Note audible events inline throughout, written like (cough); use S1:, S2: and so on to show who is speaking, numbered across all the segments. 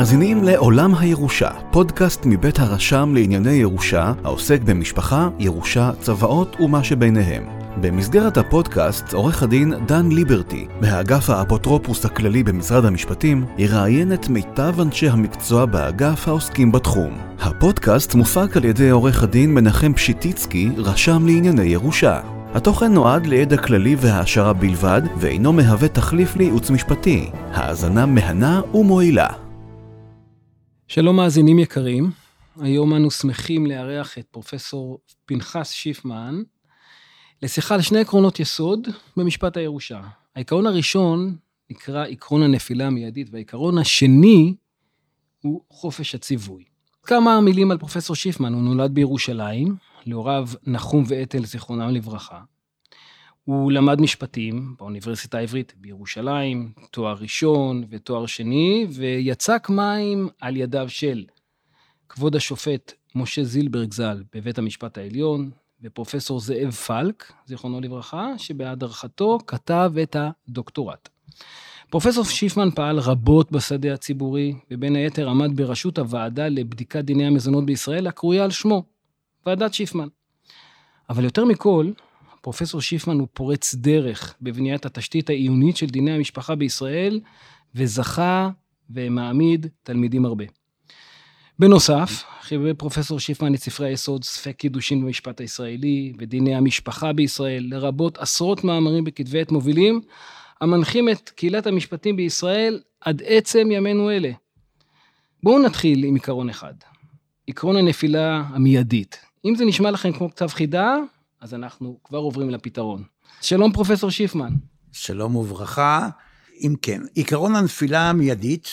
S1: מאזינים לעולם הירושה, פודקאסט מבית הרשם לענייני ירושה, העוסק במשפחה, ירושה, צוואות ומה שביניהם. במסגרת הפודקאסט, עורך הדין דן ליברטי, מהאגף האפוטרופוס הכללי במשרד המשפטים, יראיין את מיטב אנשי המקצוע באגף העוסקים בתחום. הפודקאסט מופק על ידי עורך הדין מנחם פשיטיצקי, רשם לענייני ירושה. התוכן נועד לידע כללי והעשרה בלבד, ואינו מהווה תחליף לייעוץ משפטי. האזנה מהנה ומועילה.
S2: שלום מאזינים יקרים, היום אנו שמחים לארח את פרופסור פנחס שיפמן לשיחה על שני עקרונות יסוד במשפט הירושה. העיקרון הראשון נקרא עקרון הנפילה המיידית, והעיקרון השני הוא חופש הציווי. כמה מילים על פרופסור שיפמן, הוא נולד בירושלים, להוריו נחום ואתל זיכרונם לברכה. הוא למד משפטים באוניברסיטה העברית בירושלים, תואר ראשון ותואר שני, ויצק מים על ידיו של כבוד השופט משה זילברג ז"ל בבית המשפט העליון, ופרופסור זאב פלק, זיכרונו לברכה, שבהדרכתו כתב את הדוקטורט. פרופסור שיפמן פעל רבות בשדה הציבורי, ובין היתר עמד בראשות הוועדה לבדיקת דיני המזונות בישראל, הקרויה על שמו, ועדת שיפמן. אבל יותר מכל, פרופסור שיפמן הוא פורץ דרך בבניית התשתית העיונית של דיני המשפחה בישראל, וזכה ומעמיד תלמידים הרבה. בנוסף, חיבר פרופסור שיפמן את ספרי היסוד ספק קידושין במשפט הישראלי ודיני המשפחה בישראל, לרבות עשרות מאמרים בכתבי עת מובילים, המנחים את קהילת המשפטים בישראל עד עצם ימינו אלה. בואו נתחיל עם עיקרון אחד, עקרון הנפילה המיידית. אם זה נשמע לכם כמו כתב חידה, אז אנחנו כבר עוברים לפתרון. שלום פרופסור שיפמן.
S3: שלום וברכה. אם כן, עקרון הנפילה המיידית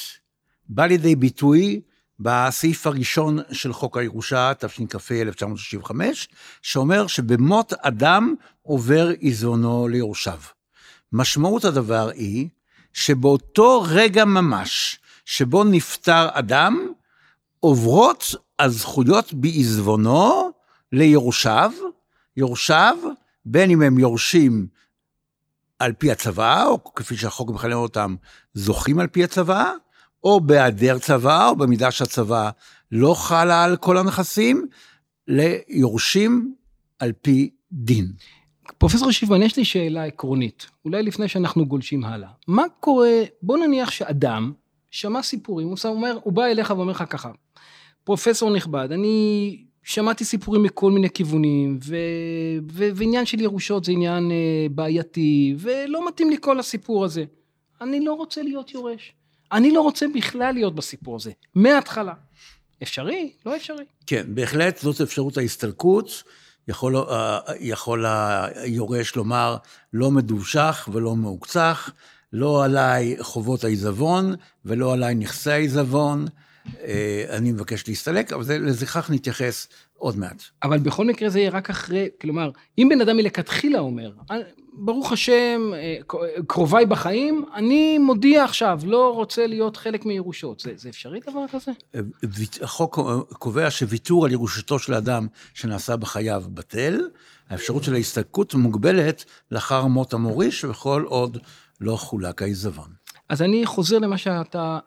S3: בא לידי ביטוי בסעיף הראשון של חוק הירושה, תשכ"ה 1965, שאומר שבמות אדם עובר איזונו ליורשיו. משמעות הדבר היא שבאותו רגע ממש שבו נפטר אדם, עוברות הזכויות בעיזבונו ליורשיו, יורשיו, בין אם הם יורשים על פי הצבא, או כפי שהחוק מכנה אותם, זוכים על פי הצבא, או בהיעדר צבא, או במידה שהצבא לא חלה על כל הנכסים, ליורשים על פי דין.
S2: פרופסור שיפמן, יש לי שאלה עקרונית, אולי לפני שאנחנו גולשים הלאה. מה קורה, בוא נניח שאדם שמע סיפורים, הוא אומר, הוא בא אליך ואומר לך ככה, פרופסור נכבד, אני שמעתי סיפורים מכל מיני כיוונים, ו... ו... ועניין של ירושות זה עניין אה, בעייתי, ולא מתאים לי כל הסיפור הזה. אני לא רוצה להיות יורש. אני לא רוצה בכלל להיות בסיפור הזה, מההתחלה. אפשרי? לא אפשרי.
S3: כן, בהחלט זאת אפשרות ההסתלקות. יכול, אה, יכול היורש לומר, לא מדושך ולא מעוקצך, לא עליי חובות העיזבון ולא עליי נכסי העיזבון. אה, אני מבקש להסתלק, אבל לזכך נתייחס עוד מעט.
S2: אבל בכל מקרה זה יהיה רק אחרי, כלומר, אם בן אדם מלכתחילה אומר, ברוך השם, אה, קרוביי בחיים, אני מודיע עכשיו, לא רוצה להיות חלק מירושות. זה, זה אפשרי דבר כזה?
S3: אה, החוק קובע שוויתור על ירושתו של אדם שנעשה בחייו בטל, האפשרות של ההסתלקות מוגבלת לאחר מות המוריש, וכל עוד לא חולק העיזבון.
S2: אז אני חוזר למה שאתה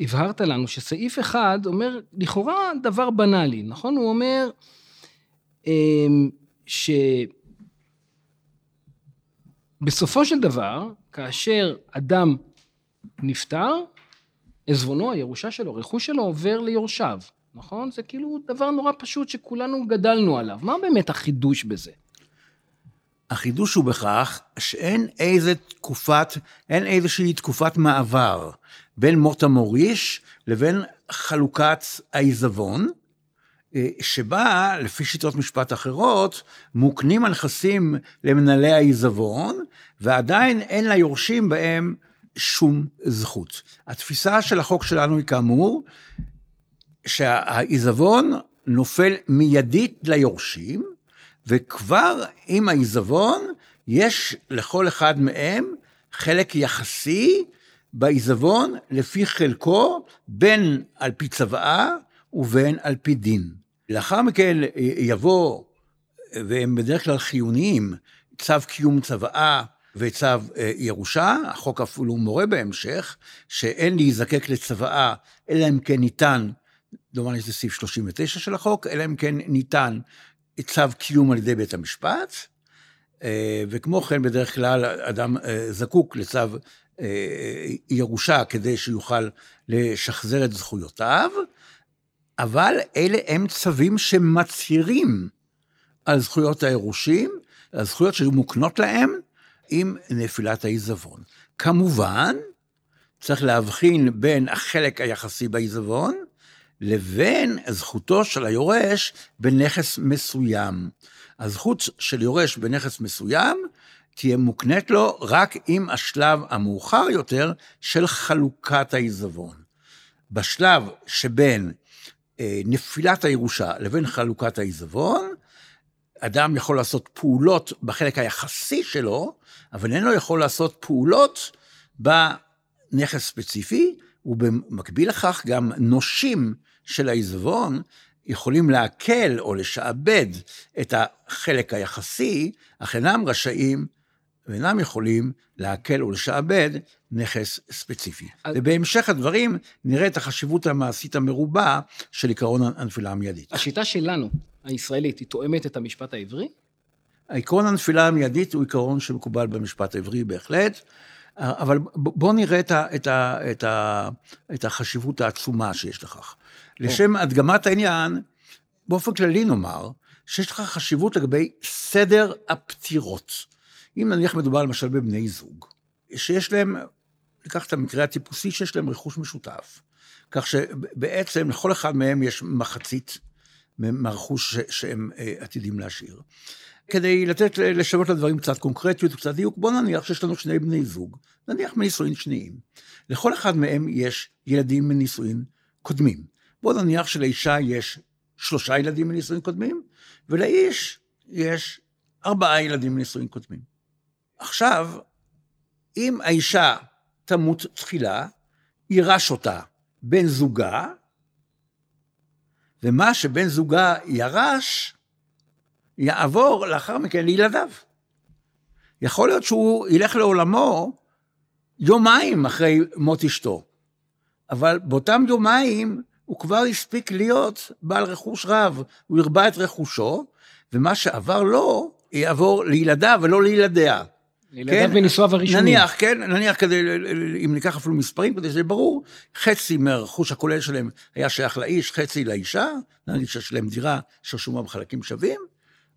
S2: הבהרת לנו שסעיף אחד אומר לכאורה דבר בנאלי, נכון? הוא אומר אמ, שבסופו של דבר, כאשר אדם נפטר, עזבונו, הירושה שלו, רכוש שלו עובר ליורשיו, נכון? זה כאילו דבר נורא פשוט שכולנו גדלנו עליו. מה באמת החידוש בזה?
S3: החידוש הוא בכך שאין איזה תקופת, אין איזושהי תקופת מעבר בין מות המוריש לבין חלוקת העיזבון, שבה, לפי שיטות משפט אחרות, מוקנים הנכסים למנהלי העיזבון, ועדיין אין ליורשים בהם שום זכות. התפיסה של החוק שלנו היא כאמור, שהעיזבון נופל מיידית ליורשים, וכבר עם העיזבון יש לכל אחד מהם חלק יחסי בעיזבון לפי חלקו, בין על פי צוואה ובין על פי דין. לאחר מכן יבוא והם בדרך כלל חיוניים, צו קיום צוואה וצו אה, ירושה, החוק אפילו מורה בהמשך, שאין להיזקק לצוואה, אלא אם כן ניתן, דומני שזה סעיף 39 של החוק, אלא אם כן ניתן צו קיום על ידי בית המשפט, אה, וכמו כן, בדרך כלל אדם אה, זקוק לצו ירושה כדי שיוכל לשחזר את זכויותיו, אבל אלה הם צווים שמצהירים על זכויות הירושים, על זכויות שהיו מוקנות להם עם נפילת העיזבון. כמובן, צריך להבחין בין החלק היחסי בעיזבון לבין זכותו של היורש בנכס מסוים. הזכות של יורש בנכס מסוים תהיה מוקנית לו רק עם השלב המאוחר יותר של חלוקת העיזבון. בשלב שבין נפילת הירושה לבין חלוקת העיזבון, אדם יכול לעשות פעולות בחלק היחסי שלו, אבל אינו יכול לעשות פעולות בנכס ספציפי, ובמקביל לכך גם נושים של העיזבון יכולים לעכל או לשעבד את החלק היחסי, אך אינם רשאים ואינם יכולים לעכל ולשעבד נכס ספציפי. אז... ובהמשך הדברים נראה את החשיבות המעשית המרובה של עקרון הנפילה המיידית.
S2: השיטה שלנו, הישראלית, היא תואמת את המשפט העברי?
S3: עקרון הנפילה המיידית הוא עיקרון שמקובל במשפט העברי בהחלט, אבל בואו נראה את, ה, את, ה, את, ה, את החשיבות העצומה שיש לכך. לשם הדגמת העניין, באופן כללי נאמר, שיש לך חשיבות לגבי סדר הפטירות. אם נניח מדובר למשל בבני זוג, שיש להם, ניקח את המקרה הטיפוסי, שיש להם רכוש משותף, כך שבעצם לכל אחד מהם יש מחצית מהרכוש שהם אה, עתידים להשאיר. כדי לתת, לשוות לדברים קצת קונקרטיות וקצת דיוק, בוא נניח שיש לנו שני בני זוג, נניח מנישואין שניים. לכל אחד מהם יש ילדים מנישואין קודמים. בוא נניח שלאישה יש שלושה ילדים מנישואין קודמים, ולאיש יש ארבעה ילדים מנישואין קודמים. עכשיו, אם האישה תמות תחילה, יירש אותה בן זוגה, ומה שבן זוגה ירש, יעבור לאחר מכן לילדיו. יכול להיות שהוא ילך לעולמו יומיים אחרי מות אשתו, אבל באותם יומיים הוא כבר הספיק להיות בעל רכוש רב, הוא הרבה את רכושו, ומה שעבר לו, יעבור לילדיו ולא לילדיה.
S2: ילדיו כן, מנישואיו הראשונים.
S3: נניח, כן, נניח כדי, אם ניקח אפילו מספרים, כדי שזה ברור, חצי מהרכוש הכולל שלהם היה שייך לאיש, חצי לאישה, נגיד שיש להם דירה שרשומה בחלקים שווים,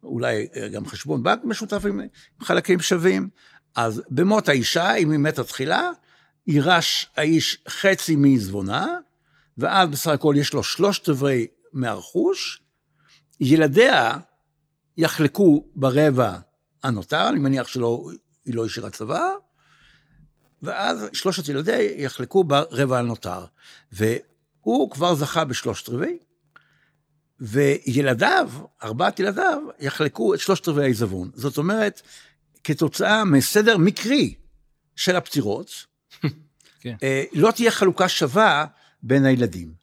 S3: אולי אה, גם חשבון בנק משותף עם חלקים שווים. אז במות האישה, אם היא מתה תחילה, יירש האיש חצי מעזבונה, ואז בסך הכל יש לו שלושת רבעי מהרכוש, ילדיה יחלקו ברבע הנותר, אני מניח שלא היא לא השאירה צבא, ואז שלושת ילדיה יחלקו ברבע הנותר. והוא כבר זכה בשלושת רבעי, וילדיו, ארבעת ילדיו, יחלקו את שלושת רבעי העיזבון. זאת אומרת, כתוצאה מסדר מקרי של הפטירות, כן. אה, לא תהיה חלוקה שווה בין הילדים.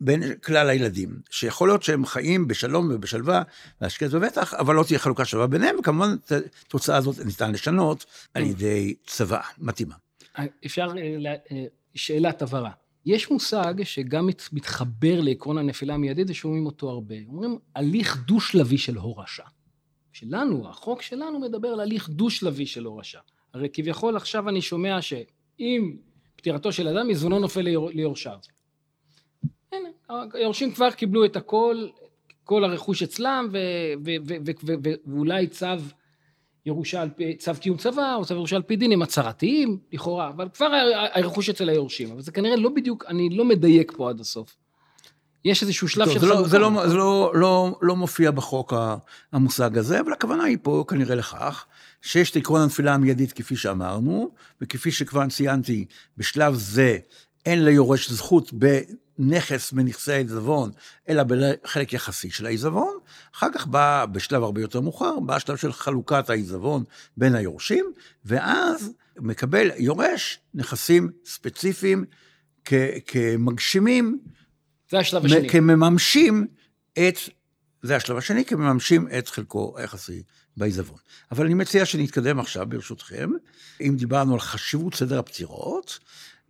S3: בין כלל הילדים, שיכול להיות שהם חיים בשלום ובשלווה, והשקט ובטח, אבל לא תהיה חלוקה שווה ביניהם, וכמובן את התוצאה הזאת ניתן לשנות על ידי צבא מתאימה.
S2: אפשר, אה, אה, שאלת הבהרה. יש מושג שגם מתחבר לעקרון הנפילה המיידית ושומעים אותו הרבה. אומרים הליך דו-שלבי של הורשה. שלנו, החוק שלנו מדבר על הליך דו-שלבי של הורשה. הרי כביכול עכשיו אני שומע שאם פטירתו של אדם, מזונו נופל ליורשיו. הנה, היורשים כבר קיבלו את הכל, כל הרכוש אצלם, ואולי צו ירושה על פי, צו קיום צבא, או צו ירושה על פי דין, הם הצהרתיים, לכאורה, אבל כבר הרכוש אצל היורשים. אבל זה כנראה לא בדיוק, אני לא מדייק פה עד הסוף. יש איזשהו שלב
S3: של חלוקה. זה, לא, זה לא, לא, לא מופיע בחוק המושג הזה, אבל הכוונה היא פה כנראה לכך, שיש את עקרון הנפילה המיידית כפי שאמרנו, וכפי שכבר ציינתי, בשלב זה אין ליורש זכות נכס מנכסי העיזבון, אלא בחלק יחסי של העיזבון. אחר כך בא, בשלב הרבה יותר מאוחר, בא השלב של חלוקת העיזבון בין היורשים, ואז מקבל יורש נכסים ספציפיים כ- כמגשימים,
S2: זה השלב השני.
S3: כמממשים את זה השלב השני, כי מממשים את חלקו היחסי בעיזבון. אבל אני מציע שנתקדם עכשיו, ברשותכם. אם דיברנו על חשיבות סדר הפטירות,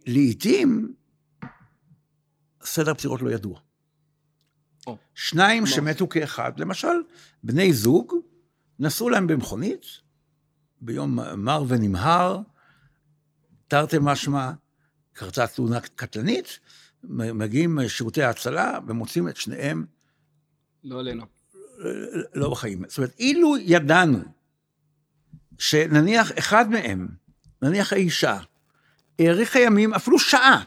S3: לעתים סדר הפטירות לא ידוע.
S2: או.
S3: שניים
S2: כמו?
S3: שמתו כאחד, למשל, בני זוג, נסעו להם במכונית, ביום מר ונמהר, תרתי משמע, קרתה תאונה קטלנית, מגיעים שירותי ההצלה ומוצאים את שניהם
S2: לא עלינו.
S3: לא בחיים. זאת אומרת, אילו ידענו שנניח אחד מהם, נניח האישה, האריך הימים אפילו שעה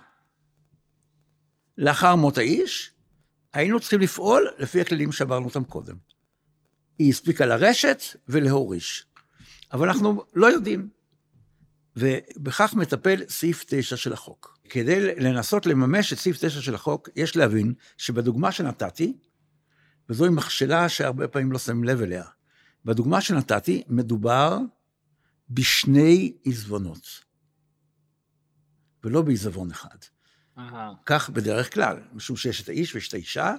S3: לאחר מות האיש, היינו צריכים לפעול לפי הכללים שעברנו אותם קודם. היא הספיקה לרשת ולהוריש. אבל אנחנו לא יודעים. ובכך מטפל סעיף 9 של החוק. כדי לנסות לממש את סעיף 9 של החוק, יש להבין שבדוגמה שנתתי, וזוהי מכשלה שהרבה פעמים לא שמים לב אליה, בדוגמה שנתתי מדובר בשני עיזבונות, ולא בעיזבון אחד. כך בדרך כלל, משום שיש את האיש ויש את האישה.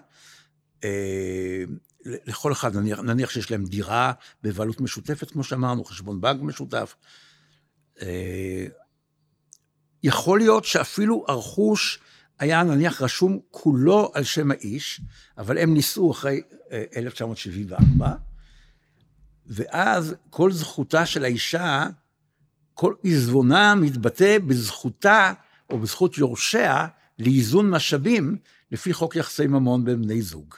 S3: אה, לכל אחד, נניח, נניח שיש להם דירה בבעלות משותפת, כמו שאמרנו, חשבון בנק משותף. אה, יכול להיות שאפילו הרכוש היה נניח רשום כולו על שם האיש, אבל הם נישאו אחרי אה, 1974, ואז כל זכותה של האישה, כל עיזבונה מתבטא בזכותה או בזכות יורשיה לאיזון משאבים לפי חוק יחסי ממון בין בני זוג.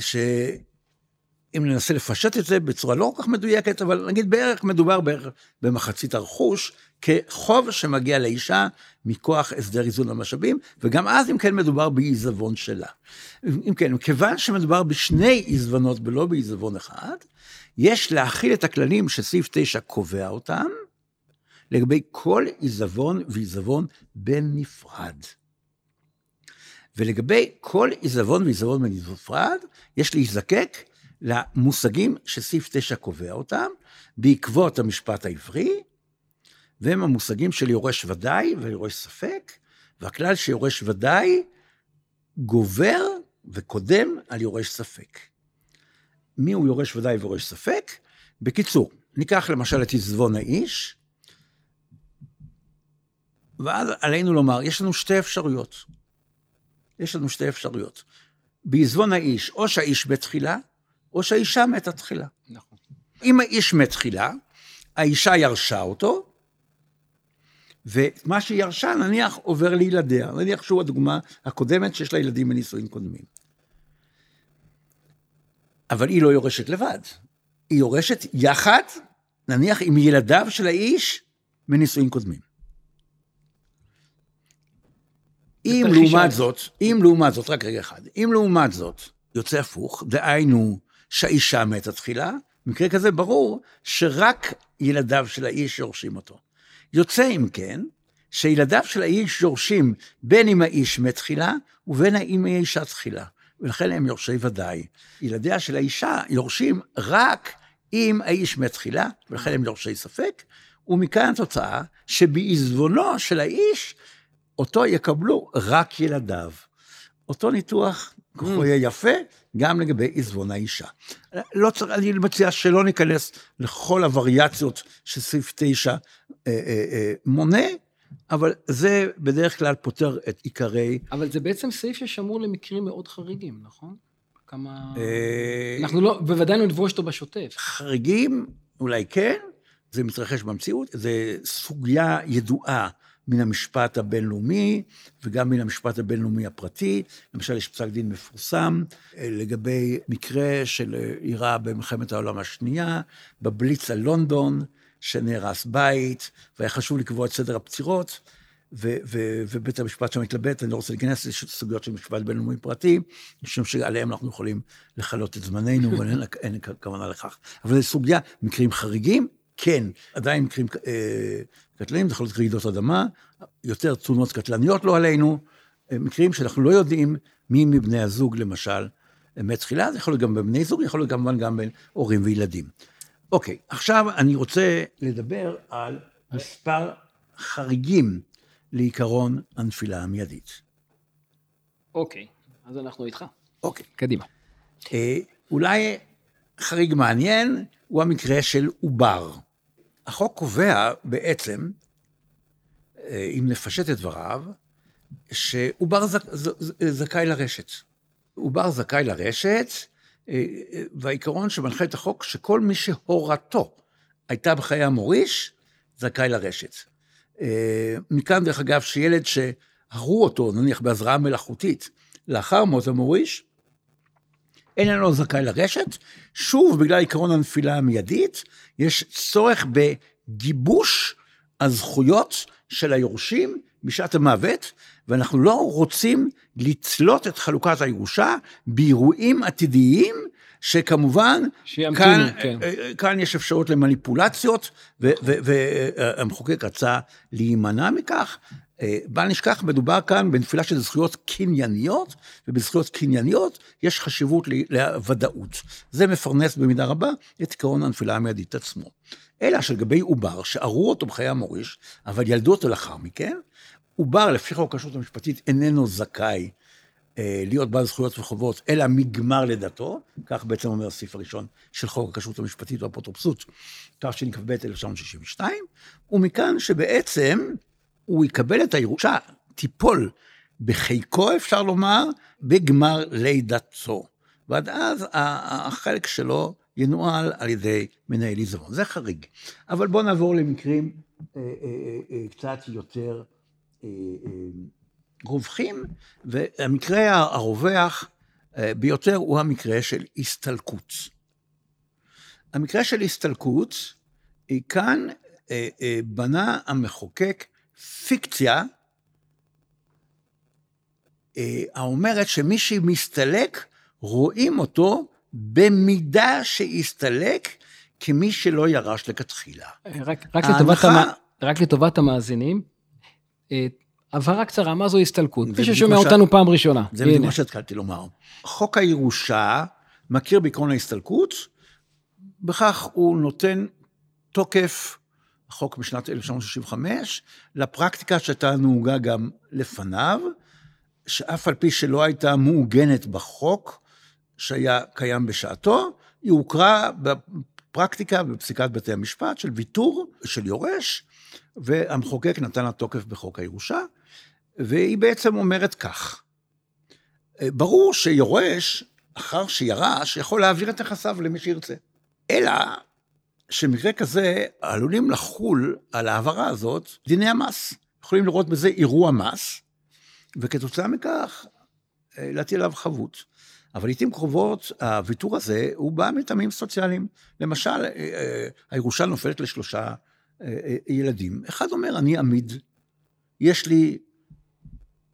S3: שאם ננסה לפשט את זה בצורה לא כל כך מדויקת, אבל נגיד בערך מדובר בערך במחצית הרכוש, כחוב שמגיע לאישה מכוח הסדר איזון המשאבים, וגם אז אם כן מדובר בעיזבון שלה. אם כן, כיוון שמדובר בשני עיזבונות ולא בעיזבון אחד, יש להכיל את הכללים שסעיף 9 קובע אותם, לגבי כל עיזבון ועיזבון בנפרד. ולגבי כל עיזבון ועיזבון בנפרד, יש להיזקק למושגים שסעיף 9 קובע אותם, בעקבות המשפט העברי, והם המושגים של יורש ודאי ויורש ספק, והכלל שיורש ודאי גובר וקודם על יורש ספק. מי הוא יורש ודאי ויורש ספק? בקיצור, ניקח למשל את עיזבון האיש, ואז עלינו לומר, יש לנו שתי אפשרויות. יש לנו שתי אפשרויות. בעזבון האיש, או שהאיש מת תחילה, או שהאישה מתה תחילה.
S2: נכון.
S3: אם האיש מת תחילה, האישה ירשה אותו, ומה שהיא ירשה, נניח, עובר לילדיה. נניח שהוא הדוגמה הקודמת שיש לה ילדים בנישואים קודמים. אבל היא לא יורשת לבד. היא יורשת יחד, נניח, עם ילדיו של האיש מנישואים קודמים. אם לעומת. זאת, אם לעומת זאת, רק רגע אחד, אם לעומת זאת יוצא הפוך, דהיינו שהאישה מתה תחילה, במקרה כזה ברור שרק ילדיו של האיש יורשים אותו. יוצא אם כן, שילדיו של האיש יורשים בין אם האיש מת תחילה ובין אם האישה תחילה, ולכן הם יורשי ודאי. ילדיה של האישה יורשים רק אם האיש מת תחילה, ולכן הם יורשי ספק, ומכאן התוצאה שבעיזבונו של האיש אותו יקבלו רק ילדיו. אותו ניתוח כוחו יהיה יפה גם לגבי עיזבון האישה. לא צריך, אני מציע שלא ניכנס לכל הווריאציות שסעיף 9 אה, אה, אה, מונה, אבל זה בדרך כלל פותר את עיקרי...
S2: אבל זה בעצם סעיף ששמור למקרים מאוד חריגים, נכון? כמה...
S3: אה,
S2: אנחנו לא, בוודאי לא נפגוש אותו בשוטף.
S3: חריגים, אולי כן, זה מתרחש במציאות, זה סוגיה ידועה מן המשפט הבינלאומי וגם מן המשפט הבינלאומי הפרטי. למשל, יש פסק דין מפורסם אה, לגבי מקרה של אה, אירע במלחמת העולם השנייה, בבליץ על לונדון, שנהרס בית, והיה חשוב לקבוע את סדר הפצירות. ו- ו- ובית המשפט שם התלבט, אני לא רוצה להיכנס לסוגיות של משפט בינלאומי פרטי, משום שעליהם אנחנו יכולים לכלות את זמננו, אבל אין, אין כוונה לכך. אבל זו סוגיה, מקרים חריגים, כן, עדיין מקרים אה, קטלניים, זה יכול להיות רעידות אדמה, יותר תאונות קטלניות לא עלינו, אה, מקרים שאנחנו לא יודעים מי מבני הזוג, למשל, מת תחילה, זה יכול להיות גם בבני זוג, יכול להיות כמובן גם בין הורים וילדים. אוקיי, עכשיו אני רוצה לדבר על מספר חריגים לעיקרון הנפילה המיידית.
S2: אוקיי, אז אנחנו איתך.
S3: אוקיי.
S2: קדימה.
S3: אה, אולי חריג מעניין הוא המקרה של עובר. החוק קובע בעצם, אה, אם נפשט את דבריו, שעובר זכ... זכאי לרשת. עובר זכאי לרשת, אה, והעיקרון שמנחה את החוק, שכל מי שהורתו הייתה בחיי המוריש, זכאי לרשת. מכאן, דרך אגב, שילד שהרו אותו, נניח בהזרעה מלאכותית, לאחר מות המוריש, איננו זכאי לרשת. שוב, בגלל עקרון הנפילה המיידית, יש צורך בגיבוש הזכויות של היורשים בשעת המוות, ואנחנו לא רוצים לתלות את חלוקת הירושה באירועים עתידיים, שכמובן, כאן, כן. אה, כאן יש אפשרות למניפולציות, והמחוקק רצה להימנע מכך, אה, בל נשכח, מדובר כאן בנפילה של זכויות קנייניות, ובזכויות קנייניות יש חשיבות לוודאות. זה מפרנס במידה רבה את עקרון הנפילה המיידית עצמו. אלא שלגבי עובר, שערו אותו בחיי המוריש, אבל ילדו אותו לאחר מכן, עובר, לפי חוק הכשרות המשפטית, איננו זכאי אה, להיות בעל זכויות וחובות, אלא מגמר לידתו, כך בעצם אומר הסעיף הראשון של חוק הכשרות המשפטית והאפוטרופסות, תשכ"ב 1962, ומכאן שבעצם הוא יקבל את הירושה, תיפול בחיקו, אפשר לומר, בגמר לידתו. ועד אז החלק שלו ינוהל על ידי מנהל עיזבון. זה חריג. אבל בואו נעבור למקרים אה, אה, אה, קצת יותר אה, אה, רווחים, והמקרה הרווח אה, ביותר הוא המקרה של הסתלקות. המקרה של הסתלקות, כאן אה, אה, בנה המחוקק פיקציה אה, האומרת שמי שמסתלק, רואים אותו במידה שהסתלק כמי שלא ירש לכתחילה.
S2: רק, רק, ההנחה... לטובת, המ... רק לטובת המאזינים, אה, הבהרה קצרה, מה זו הסתלקות? כפי ששומע אותנו פעם ראשונה.
S3: זה בדיוק מה שהתחלתי לומר. חוק הירושה מכיר בעקרון ההסתלקות, בכך הוא נותן תוקף החוק משנת 1965, לפרקטיקה שהייתה נהוגה גם לפניו, שאף על פי שלא הייתה מעוגנת בחוק שהיה קיים בשעתו, היא הוכרה בפרקטיקה בפסיקת בתי המשפט של ויתור של יורש, והמחוקק נתן לה תוקף בחוק הירושה, והיא בעצם אומרת כך, ברור שיורש, אחר שירש, יכול להעביר את יחסיו למי שירצה. אלא שמקרה כזה עלולים לחול על ההעברה הזאת דיני המס. יכולים לראות בזה אירוע מס, וכתוצאה מכך אה, להטיל עליו חבות. אבל לעיתים קרובות הוויתור הזה הוא בא מטעמים סוציאליים. למשל, אה, אה, הירושה נופלת לשלושה ילדים. אחד אומר, אני עמיד, יש לי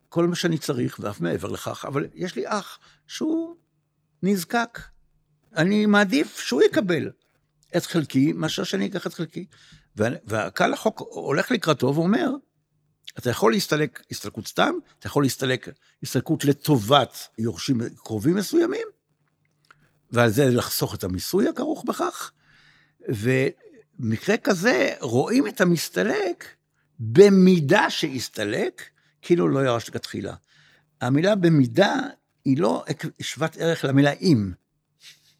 S3: כל מה שאני צריך, ואף מעבר לכך, אבל יש לי אח שהוא נזקק. אני מעדיף שהוא יקבל. את חלקי, מאשר שאני אקח את חלקי. והקהל החוק הולך לקראתו ואומר, אתה יכול להסתלק הסתלקות סתם, אתה יכול להסתלק הסתלקות לטובת יורשים קרובים מסוימים, ועל זה לחסוך את המיסוי הכרוך בכך, ובמקרה כזה רואים את המסתלק במידה שהסתלק, כאילו לא ירש לכתחילה. המילה במידה היא לא שוות ערך למילה אם.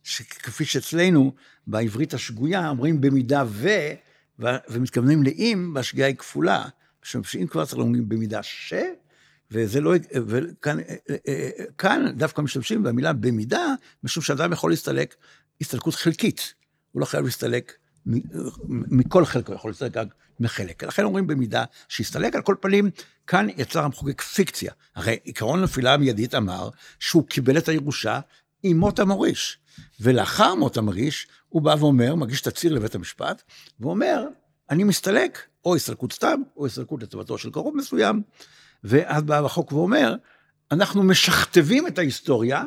S3: שכפי שאצלנו, בעברית השגויה, אומרים במידה ו, ומתכוונים לאם, והשגיאה היא כפולה. שאם כבר צריך לומר במידה ש, וזה לא, וכאן כאן דווקא משתמשים במילה במידה, משום שאדם יכול להסתלק הסתלקות חלקית. הוא לא חייב להסתלק מכל חלק, הוא יכול להסתלק רק מחלק. לכן אומרים במידה שהסתלק, על כל פנים, כאן יצר המחוקק פיקציה. הרי עקרון הנפילה המיידית אמר שהוא קיבל את הירושה עם מות המוריש. ולאחר מות המריש, הוא בא ואומר, מגיש תצהיר לבית המשפט, ואומר, אני מסתלק, או הסתלקות סתם, או הסתלקות לטובתו של קרוב מסוים, ואז בא החוק ואומר, אנחנו משכתבים את ההיסטוריה,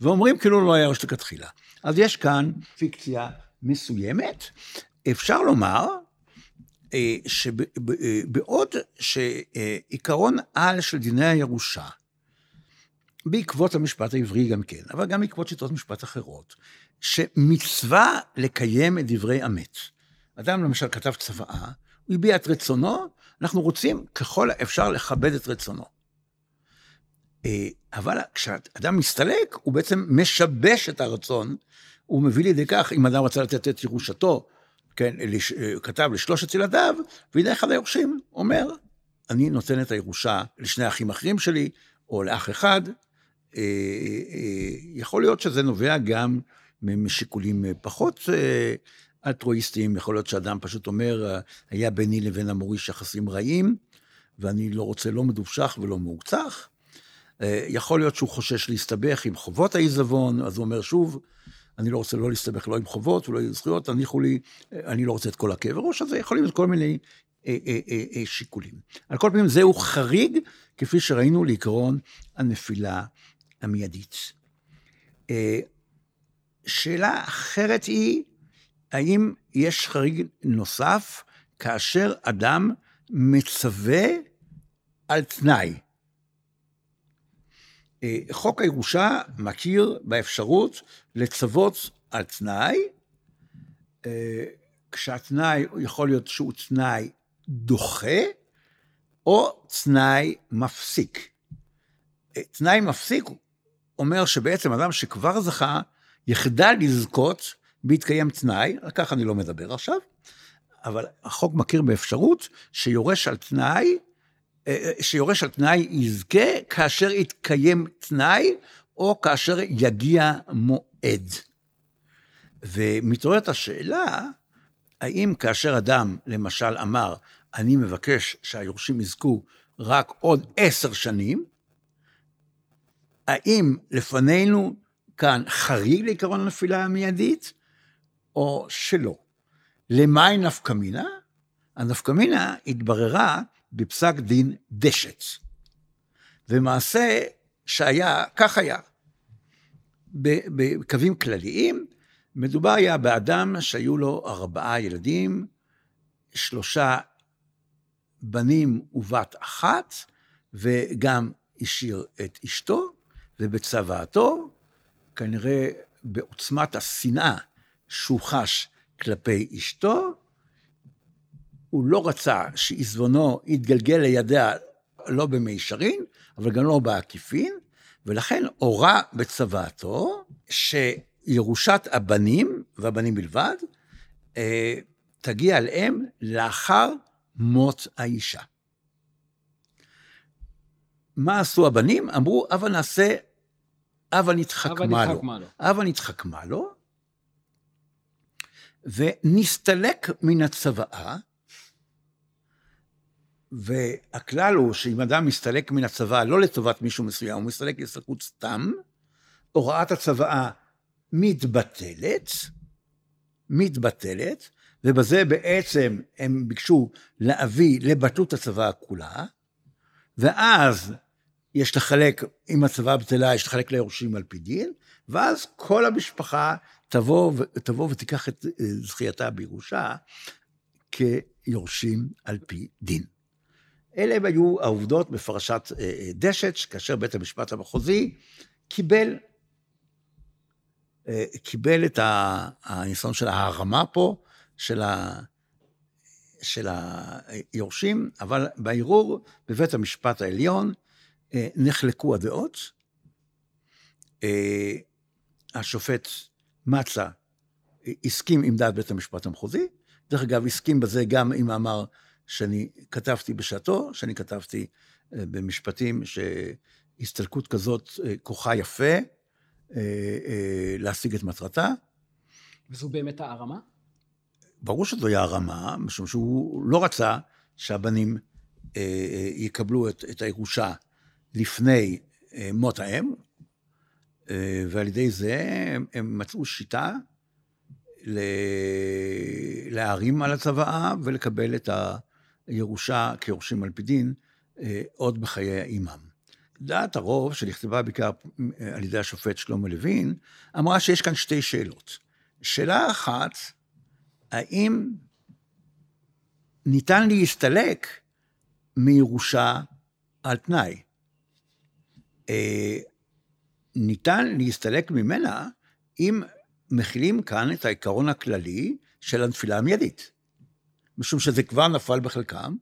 S3: ואומרים כאילו לא היה ראש לכתחילה. אז יש כאן פיקציה מסוימת. אפשר לומר אה, שבעוד שעיקרון על של דיני הירושה, בעקבות המשפט העברי גם כן, אבל גם בעקבות שיטות משפט אחרות, שמצווה לקיים את דברי המת. אדם למשל כתב צוואה, הוא הביע את רצונו, אנחנו רוצים ככל האפשר לכבד את רצונו. אה, אבל כשאדם מסתלק, הוא בעצם משבש את הרצון, הוא מביא לידי כך, אם אדם רצה לתת את ירושתו, כן, לש, אה, כתב לשלושת ילדיו, והנה אחד היורשים אומר, אני נותן את הירושה לשני אחים אחרים שלי, או לאח אחד. אה, יכול להיות שזה נובע גם משיקולים פחות אלטרואיסטיים, יכול להיות שאדם פשוט אומר, היה ביני לבין המוריש יחסים רעים, ואני לא רוצה לא מדובשך ולא. אה, יכול להיות שהוא חושש להסתבך עם חובות העיזבון, אז הוא אומר שוב, אני לא רוצה לא להסתבך לא עם חובות ולא עם זכויות, תניחו לי, אה, אני לא רוצה את כל הכאב ראש הזה, יכולים להיות כל מיני אה, אה, אה, אה, שיקולים. על כל פנים, זהו חריג, כפי שראינו לעקרון הנפילה המיידית. אה, שאלה אחרת היא, האם יש חריג נוסף כאשר אדם מצווה על תנאי? אה, חוק הירושה מכיר באפשרות לצוות על תנאי, אה, כשהתנאי יכול להיות שהוא תנאי דוחה, או תנאי מפסיק. תנאי מפסיק אומר שבעצם אדם שכבר זכה, יחדל לזכות בהתקיים תנאי, על כך אני לא מדבר עכשיו, אבל החוק מכיר באפשרות שיורש על תנאי אה, אה, שיורש על תנאי יזכה כאשר יתקיים תנאי, או כאשר יגיע מועד. ומתעוררת השאלה, האם כאשר אדם, למשל, אמר, אני מבקש שהיורשים יזכו רק עוד עשר שנים, האם לפנינו כאן חריג לעקרון הנפילה המיידית, או שלא? למאי נפקא מינה? הנפקא מינה התבררה בפסק דין דשת. ומעשה שהיה, כך היה. בקווים כלליים, מדובר היה באדם שהיו לו ארבעה ילדים, שלושה בנים ובת אחת, וגם השאיר את אשתו, ובצוואתו, כנראה בעוצמת השנאה שהוא חש כלפי אשתו, הוא לא רצה שעזבונו יתגלגל לידיה לא במישרין, אבל גם לא בעקיפין, ולכן הורה בצוואתו שירושת הבנים, והבנים בלבד, אה, תגיע אליהם לאחר מות האישה. מה עשו הבנים? אמרו, הבה נעשה, הבה נתחכמה לו. הבה נתחכמה לו, ונסתלק מן הצוואה, והכלל הוא שאם אדם מסתלק מן הצבא לא לטובת מישהו מסוים, הוא מסתלק להסתלקות סתם, הוראת הצוואה מתבטלת, מתבטלת, ובזה בעצם הם ביקשו להביא לבטלות הצוואה כולה, ואז יש לחלק, אם הצוואה בטלה, יש לחלק ליורשים על פי דין, ואז כל המשפחה תבוא, תבוא ותיקח את אה, זכייתה בירושה כיורשים על פי דין. אלה היו העובדות בפרשת אה, אה, דשת, כאשר בית המשפט המחוזי קיבל, קיבל את הניסיון של ההרמה פה, של, ה, של היורשים, אבל בערעור בבית המשפט העליון נחלקו הדעות. השופט מצא הסכים עם דעת בית המשפט המחוזי, דרך אגב, הסכים בזה גם עם מאמר שאני כתבתי בשעתו, שאני כתבתי אה, במשפטים שהסתלקות כזאת אה, כוחה יפה אה, להשיג את מטרתה.
S2: וזו באמת הערמה?
S3: ברור שזוהי הערמה, משום שהוא לא רצה שהבנים יקבלו את, את הירושה לפני מות האם, ועל ידי זה הם, הם מצאו שיטה להערים על הצוואה ולקבל את ה... ירושה כיורשים על פי דין אה, עוד בחיי האימם. דעת הרוב, שנכתבה בעיקר אה, על ידי השופט שלמה לוין, אמרה שיש כאן שתי שאלות. שאלה אחת, האם ניתן להסתלק מירושה על תנאי? אה, ניתן להסתלק ממנה אם מכילים כאן את העיקרון הכללי של הנפילה המיידית. משום שזה כבר נפל בחלקם,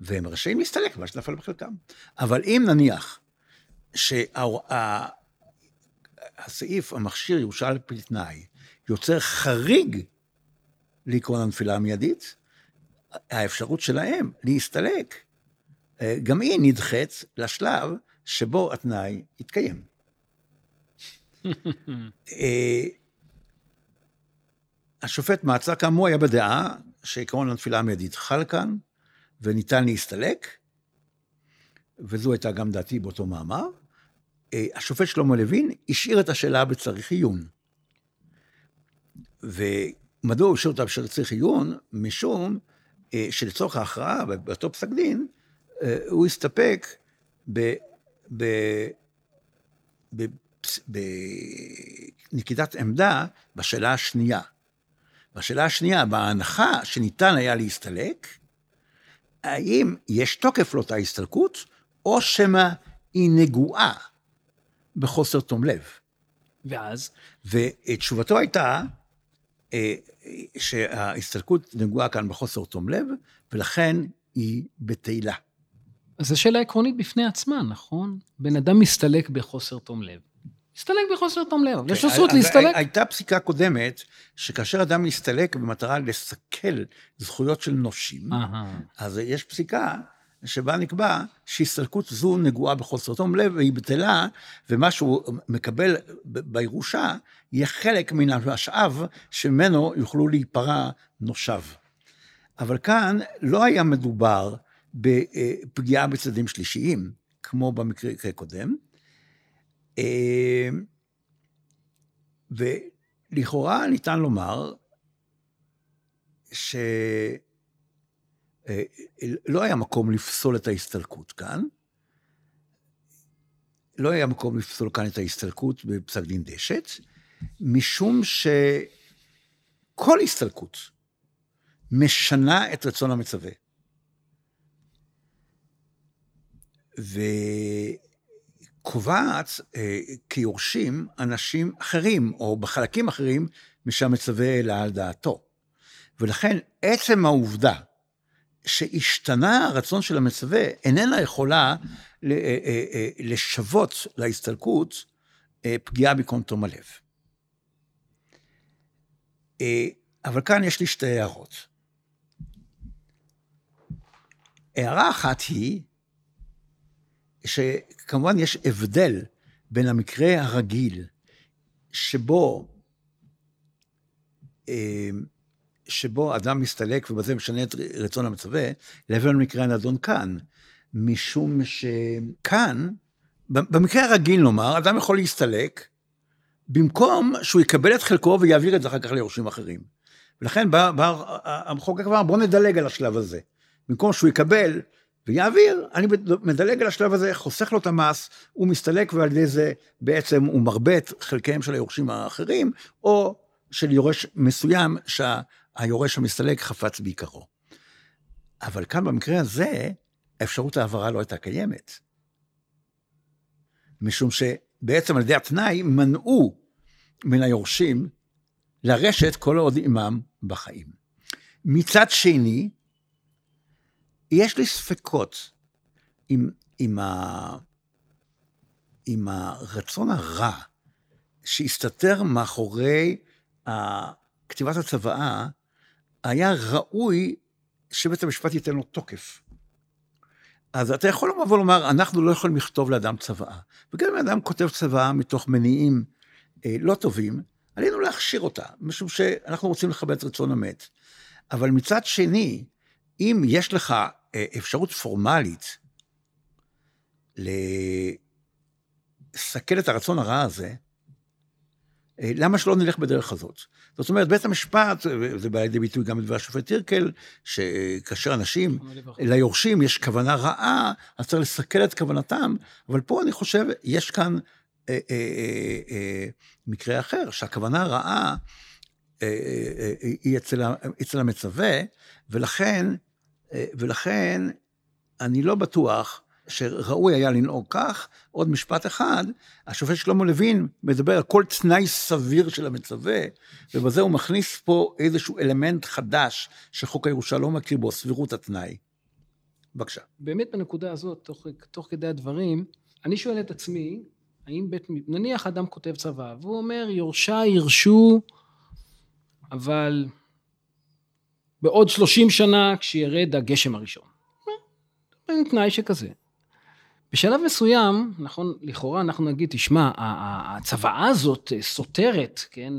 S3: והם רשאים להסתלק מה שנפל בחלקם. אבל אם נניח שהסעיף המכשיר ירושה על פי תנאי יוצר חריג לעקרון הנפילה המיידית, האפשרות שלהם להסתלק, אה, גם היא נדחית לשלב שבו התנאי יתקיים. (laughs) אה, השופט מעצר כאמור היה בדעה שעקרון הנפילה המיידית חל כאן, וניתן להסתלק, וזו הייתה גם דעתי באותו מאמר. אה, השופט שלמה לוין השאיר את השאלה בצריך עיון. ומדוע הוא השאיר אותה בצריך עיון? משום אה, שלצורך ההכרעה באותו פסק דין, הוא הסתפק ב... ב... ב... בנקיטת עמדה בשאלה השנייה. בשאלה השנייה, בהנחה שניתן היה להסתלק, האם יש תוקף לאותה הסתלקות, או שמא היא נגועה בחוסר תום לב.
S2: ואז?
S3: ותשובתו הייתה אה, שההסתלקות נגועה כאן בחוסר תום לב, ולכן היא בתהילה.
S2: אז זו שאלה עקרונית בפני עצמה, נכון? בן אדם מסתלק בחוסר תום לב. מסתלק בחוסר תום לב, יש לו זכות להסתלק.
S3: הייתה פסיקה קודמת, שכאשר אדם מסתלק במטרה לסכל זכויות של נושים, אז יש פסיקה שבה נקבע שהסתלקות זו נגועה בחוסר תום לב והיא בטלה, ומה שהוא מקבל בירושה יהיה חלק מן המשאב שממנו יוכלו להיפרע נושיו. אבל כאן לא היה מדובר בפגיעה בצדדים שלישיים, כמו במקרה הקודם, אה, ולכאורה ניתן לומר שלא אה, היה מקום לפסול את ההסתלקות כאן, לא היה מקום לפסול כאן את ההסתלקות בפסק דין דשת, משום שכל הסתלקות משנה את רצון המצווה. ו... קובעת אה, כיורשים אנשים אחרים, או בחלקים אחרים, משהמצווה העלה על דעתו. ולכן עצם העובדה שהשתנה הרצון של המצווה, איננה יכולה אה, אה, אה, לשוות להסתלקות פגיעה בקום תום הלב. אבל כאן יש לי שתי הערות. הערה אחת היא שכמובן יש הבדל בין המקרה הרגיל, שבו, אה, שבו אדם מסתלק ובזה משנה את רצון המצווה, לבין המקרה הנדון כאן. משום שכאן, במקרה הרגיל נאמר, אדם יכול להסתלק, במקום שהוא יקבל את חלקו ויעביר את זה אחר כך ליורשים אחרים. ולכן בא, בא המחוקק אמר, בוא נדלג על השלב הזה. במקום שהוא יקבל ויעביר, אני מדלג על השלב הזה, חוסך לו את המס, הוא מסתלק ועל ידי זה בעצם הוא מרבה את חלקיהם של היורשים האחרים, או של יורש מסוים שהיורש המסתלק חפץ בעיקרו. אבל כאן במקרה הזה, אפשרות ההעברה לא הייתה קיימת. משום שבעצם על ידי התנאי מנעו מן היורשים לרשת כל עוד עמם בחיים. מצד שני, יש לי ספקות עם, עם, ה, עם הרצון הרע שהסתתר מאחורי כתיבת הצוואה, היה ראוי שבית המשפט ייתן לו תוקף. אז אתה יכול לבוא ולומר, אנחנו לא יכולים לכתוב לאדם צוואה. וגם אם אדם כותב צוואה מתוך מניעים אה, לא טובים, עלינו להכשיר אותה, משום שאנחנו רוצים לכבד את רצון המת. אבל מצד שני, אם יש לך אפשרות פורמלית לסכל את הרצון הרע הזה, אה, למה שלא נלך בדרך הזאת? זאת אומרת, בית המשפט, זה בא לידי ביטוי גם בדבר השופט טירקל, שכאשר אנשים, ליורשים יש כוונה רעה, אז צריך לסכל את כוונתם, אבל פה אני חושב, יש כאן אה, אה, אה, מקרה אחר, שהכוונה הרעה אה, אה, היא אצל, אצל המצווה, ולכן אה, ולכן אני לא בטוח שראוי היה לנהוג כך. עוד משפט אחד, השופט שלמה לוין מדבר על כל תנאי סביר של המצווה, ובזה הוא מכניס פה איזשהו אלמנט חדש שחוק הירושה לא מכיר בו, סבירות התנאי. בבקשה.
S2: באמת בנקודה הזאת, תוך, תוך כדי הדברים, אני שואל את עצמי, האם בית, נניח אדם כותב צבא, והוא אומר, יורשי ירשו, אבל בעוד 30 שנה כשירד הגשם הראשון. אין תנאי שכזה. בשלב מסוים, נכון, לכאורה אנחנו נגיד, תשמע, הצוואה הזאת סותרת, כן,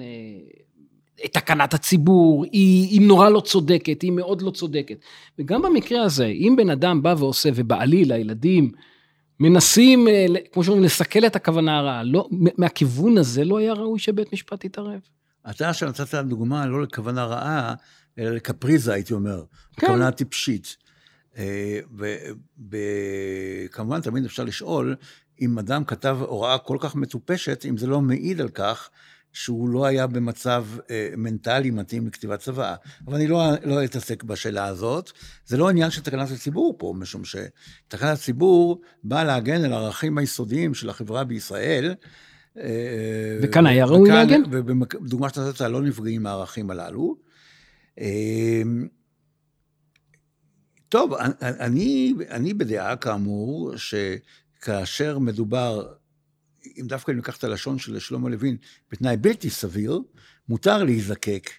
S2: את תקנת הציבור, היא, היא נורא לא צודקת, היא מאוד לא צודקת. וגם במקרה הזה, אם בן אדם בא ועושה, ובעליל, הילדים, מנסים, אה, כמו שאומרים, לסכל את הכוונה הרעה, לא, מהכיוון הזה לא היה ראוי שבית משפט יתערב.
S3: אתה עכשיו נתת דוגמה לא לכוונה רעה, אלא לקפריזה, הייתי אומר. כן. כוונה טיפשית. אה, וכמובן, תמיד אפשר לשאול, אם אדם כתב הוראה כל כך מטופשת, אם זה לא מעיד על כך שהוא לא היה במצב אה, מנטלי מתאים לכתיבת צוואה. אבל אני לא, לא אתעסק בשאלה הזאת. זה לא עניין של תקנת הציבור פה, משום שתקנת הציבור באה להגן על הערכים היסודיים של החברה בישראל.
S2: אה, וכאן היה ראוי להגן?
S3: ובדוגמה שאתה נתת, לא נפגעים מהערכים הללו. אה, טוב, אני, אני בדעה, כאמור, שכאשר מדובר אם דווקא אם ניקח את הלשון של שלמה לוין, בתנאי בלתי סביר, מותר להיזקק.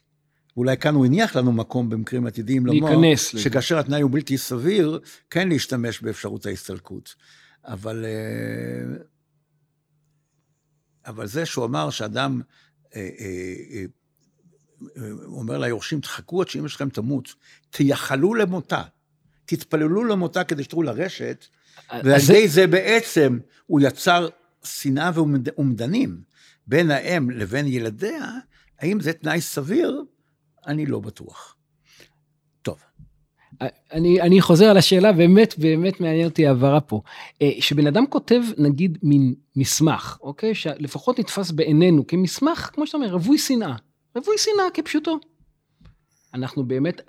S3: ואולי כאן הוא הניח לנו מקום במקרים עתידיים
S2: לומר, להיכנס
S3: שכאשר התנאי הוא בלתי סביר, כן להשתמש באפשרות ההסתלקות. אבל, אה, אבל זה שהוא אמר שאדם אה, אה, אומר ליורשים, תחכו עד שאמא שלכם תמות, תייחלו למותה, תתפללו למותה כדי שתראו לרשת, ועל ידי זה בעצם הוא יצר שנאה ואומדנים בין האם לבין ילדיה, האם זה תנאי סביר? אני לא בטוח. טוב.
S2: אני, אני חוזר על השאלה, באמת, באמת מעניין אותי ההעברה פה. אה, שבן אדם כותב, נגיד, מין מסמך, אוקיי? שלפחות נתפס בעינינו כמסמך, כמו שאתה אומר, רווי שנאה. רווי שנאה כפשוטו. אנחנו באמת,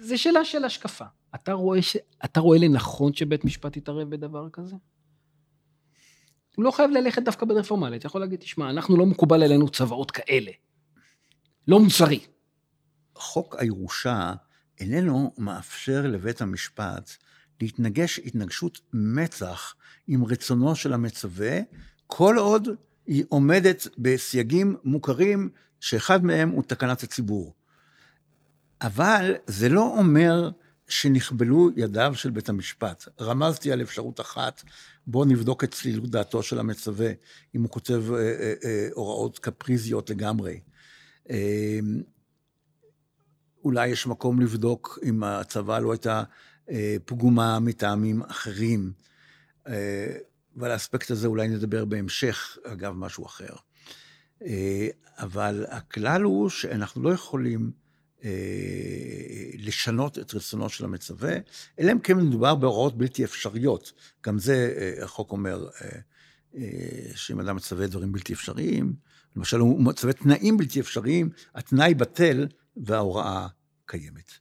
S2: זו שאלה של השקפה. אתה רואה, ש, אתה רואה לנכון שבית משפט יתערב בדבר כזה? הוא לא חייב ללכת דווקא בדרך פורמלית, יכול להגיד, תשמע, אנחנו לא מקובל עלינו צוואות כאלה. לא מוסרי.
S3: חוק הירושה איננו מאפשר לבית המשפט להתנגש התנגשות מצח עם רצונו של המצווה, כל עוד היא עומדת בסייגים מוכרים, שאחד מהם הוא תקנת הציבור. אבל זה לא אומר שנכבלו ידיו של בית המשפט. רמזתי על אפשרות אחת, בואו נבדוק את צלילות דעתו של המצווה, אם הוא כותב אה, אה, אה, הוראות קפריזיות לגמרי. אה, אולי יש מקום לבדוק אם הצבא לא הייתה אה, פגומה מטעמים אחרים. אה, ועל האספקט הזה אולי נדבר בהמשך, אגב, משהו אחר. אה, אבל הכלל הוא שאנחנו לא יכולים אה, לשנות את רצונו של המצווה, אלא אם כן מדובר בהוראות בלתי אפשריות. גם זה, אה, החוק אומר, שאם אדם מצווה דברים בלתי אפשריים, למשל הוא מצווה תנאים בלתי אפשריים, התנאי בטל וההוראה קיימת.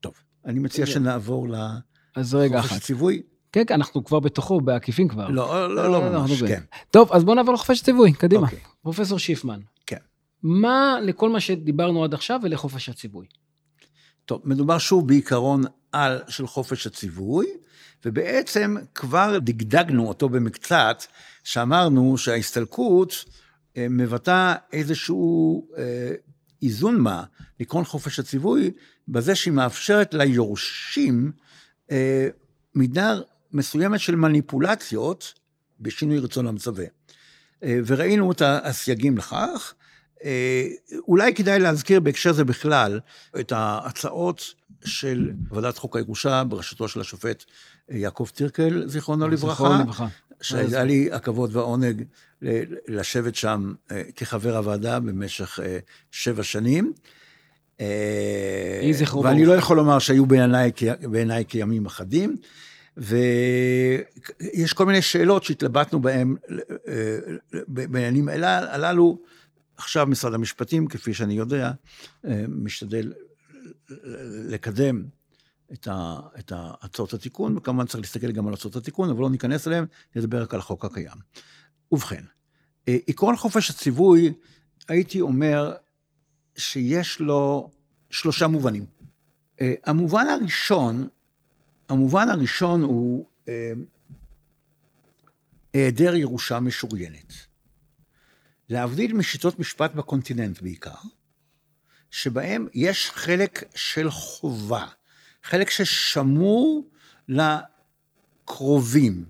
S3: טוב, אני מציע שנעבור לחופש הציווי.
S2: כן, כן, אנחנו כבר בתוכו, בעקיפין כבר.
S3: לא, לא, לא ממש, כן.
S2: טוב, אז בואו נעבור לחופש הציווי, קדימה. אוקיי. פרופסור שיפמן. מה לכל מה שדיברנו עד עכשיו ולחופש הציווי?
S3: טוב, מדובר שוב בעיקרון על של חופש הציווי, ובעצם כבר דגדגנו אותו במקצת, שאמרנו שההסתלקות אה, מבטאה איזשהו אה, איזון מה לעקרון חופש הציווי, בזה שהיא מאפשרת ליורשים אה, מידה מסוימת של מניפולציות בשינוי רצון המצווה. וראינו את הסייגים לכך, אה, אולי כדאי להזכיר בהקשר הזה בכלל את ההצעות של ועדת חוק הירושה בראשותו של השופט אה, יעקב טירקל, זיכרונו לברכה. שהיה לי הכבוד והעונג לשבת שם אה, כחבר הוועדה במשך שבע שנים.
S2: יהי זכרו
S3: ואני לא יכול לומר שהיו בעיניי, בעיניי כימים אחדים. ויש כל מיני שאלות שהתלבטנו בהן בעניינים הללו, עכשיו משרד המשפטים, כפי שאני יודע, אה, משתדל לקדם את, הצעות התיקון, וכמובן צריך להסתכל גם על הצעות התיקון, אבל לא ניכנס אליהם, נדבר רק על החוק הקיים. ובכן, אה, עקרון חופש הציווי, הייתי אומר שיש לו שלושה מובנים. אה, המובן הראשון, המובן הראשון הוא היעדר ירושה משוריינת. להבדיל משיטות משפט בקונטיננט בעיקר, שבהם יש חלק של חובה, חלק ששמור לקרובים,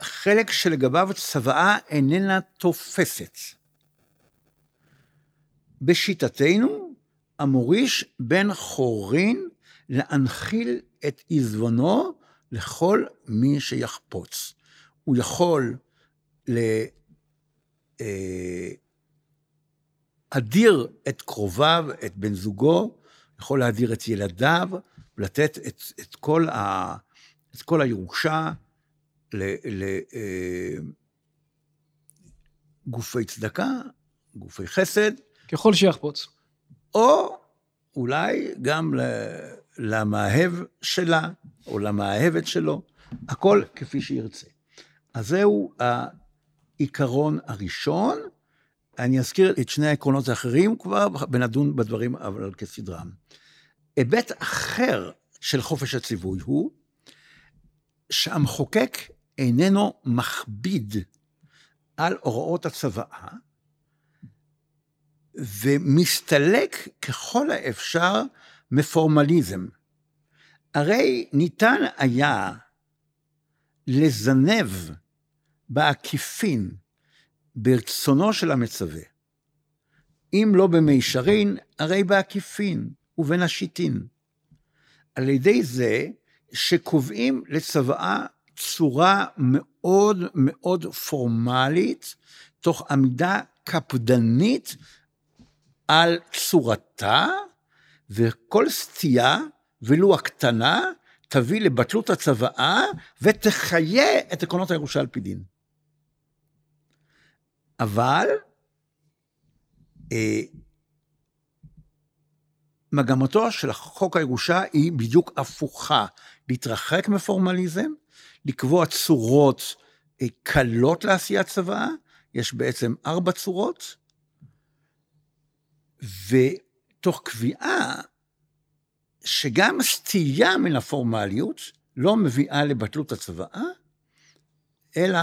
S3: חלק שלגביו צוואה איננה תופסת. בשיטתנו, המוריש בן חורין להנחיל את עזבונו לכל מי שיחפוץ. הוא יכול להדיר את קרוביו, את בן זוגו, יכול להדיר את ילדיו, ולתת את, את, כל, ה, את כל הירושה לגופי אה, צדקה, גופי חסד.
S2: ככל שיחפוץ.
S3: או אולי גם למאהב שלה, או למאהבת שלו, הכל כפי שירצה. אז זהו העיקרון הראשון. אני אזכיר את שני העקרונות האחרים כבר, ונדון בדברים אבל כסדרם. היבט אחר של חופש הציווי הוא שהמחוקק איננו מכביד על הוראות הצוואה, ומסתלק ככל האפשר מפורמליזם. הרי ניתן היה לזנב בעקיפין ברצונו של המצווה. אם לא במישרין, הרי בעקיפין ובין השיטין. על ידי זה שקובעים לצוואה צורה מאוד מאוד פורמלית, תוך עמידה קפדנית על צורתה, וכל סטייה, ולו הקטנה, תביא לבטלות הצוואה ותחיה את עקרונות הירושה על פי דין. אבל אה, מגמתו של חוק הירושה היא בדיוק הפוכה, להתרחק מפורמליזם, לקבוע צורות אה, קלות לעשיית צוואה, יש בעצם ארבע צורות, ותוך קביעה שגם סטייה מן הפורמליות לא מביאה לבטלות הצוואה, אלא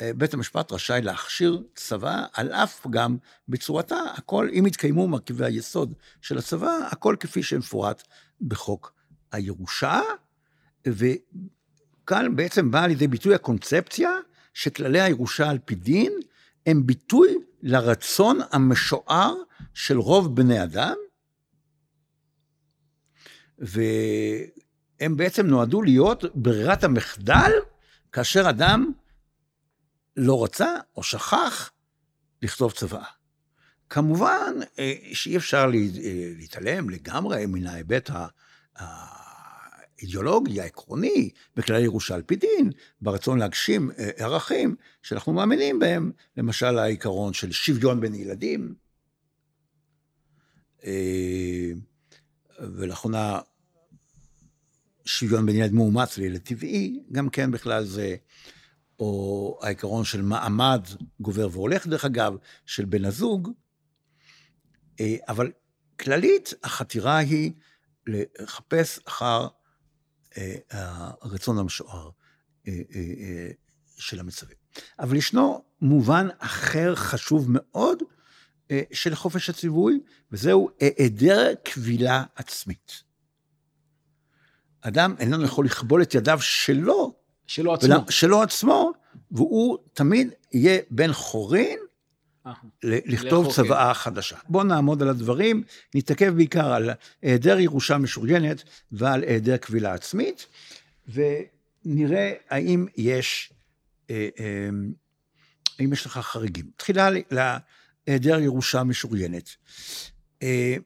S3: אה, בית המשפט רשאי להכשיר צוואה, על אף פגם בצורתה, הכל, אם יתקיימו מרכיבי היסוד של הצוואה, הכל כפי שמפורט בחוק הירושה, וכאן בעצם באה לידי ביטוי הקונספציה שכללי הירושה על פי דין הם ביטוי לרצון המשוער של רוב בני אדם, והם בעצם נועדו להיות ברירת המחדל כאשר אדם לא רצה או שכח לכתוב צוואה. כמובן אה, שאי אפשר אה, להתעלם לגמרי מן ההיבט האידיאולוגי, העקרוני, בכלל ירושה על פי דין, ברצון להגשים אה, ערכים שאנחנו מאמינים בהם, למשל העיקרון של שוויון בין ילדים. ולאחרונה שוויון בין ילד מאומץ לילד טבעי, גם כן בכלל זה, או העיקרון של מעמד גובר והולך, דרך אגב, של בן הזוג, אה, אבל כללית החתירה היא לחפש אחר אה, הרצון המשוער אה, של המצווה. אבל ישנו מובן אחר חשוב מאוד של חופש הציווי, וזהו היעדר קבילה עצמית. אדם איננו יכול לכבול את ידיו שלו,
S2: שלו עצמו, ולה,
S3: שלו עצמו, והוא תמיד יהיה בן חורין לכתוב צוואה חדשה. בואו נעמוד על הדברים, נתעכב בעיקר על היעדר ירושה משוריינת ועל היעדר קבילה עצמית, ונראה האם יש, אה, אה, האם יש לך חריגים. תחילה להיעדר ירושה משוריינת. אה,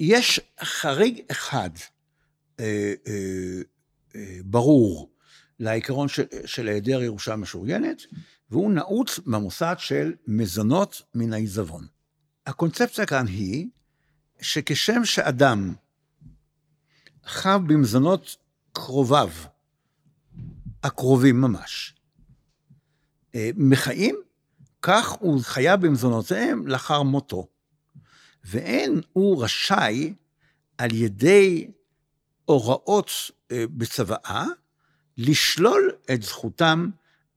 S3: יש חריג אחד אה, ברור לעיקרון של, של היעדר ירושה משוריינת, והוא נעוץ במוסד של מזונות מן העיזבון. הקונספציה כאן היא שכשם שאדם חב במזונות קרוביו, הקרובים ממש, מחיים, כך הוא חייב במזונותיהם לאחר מותו. ואין הוא רשאי על ידי הוראות אה, בצוואה, לשלול את זכותם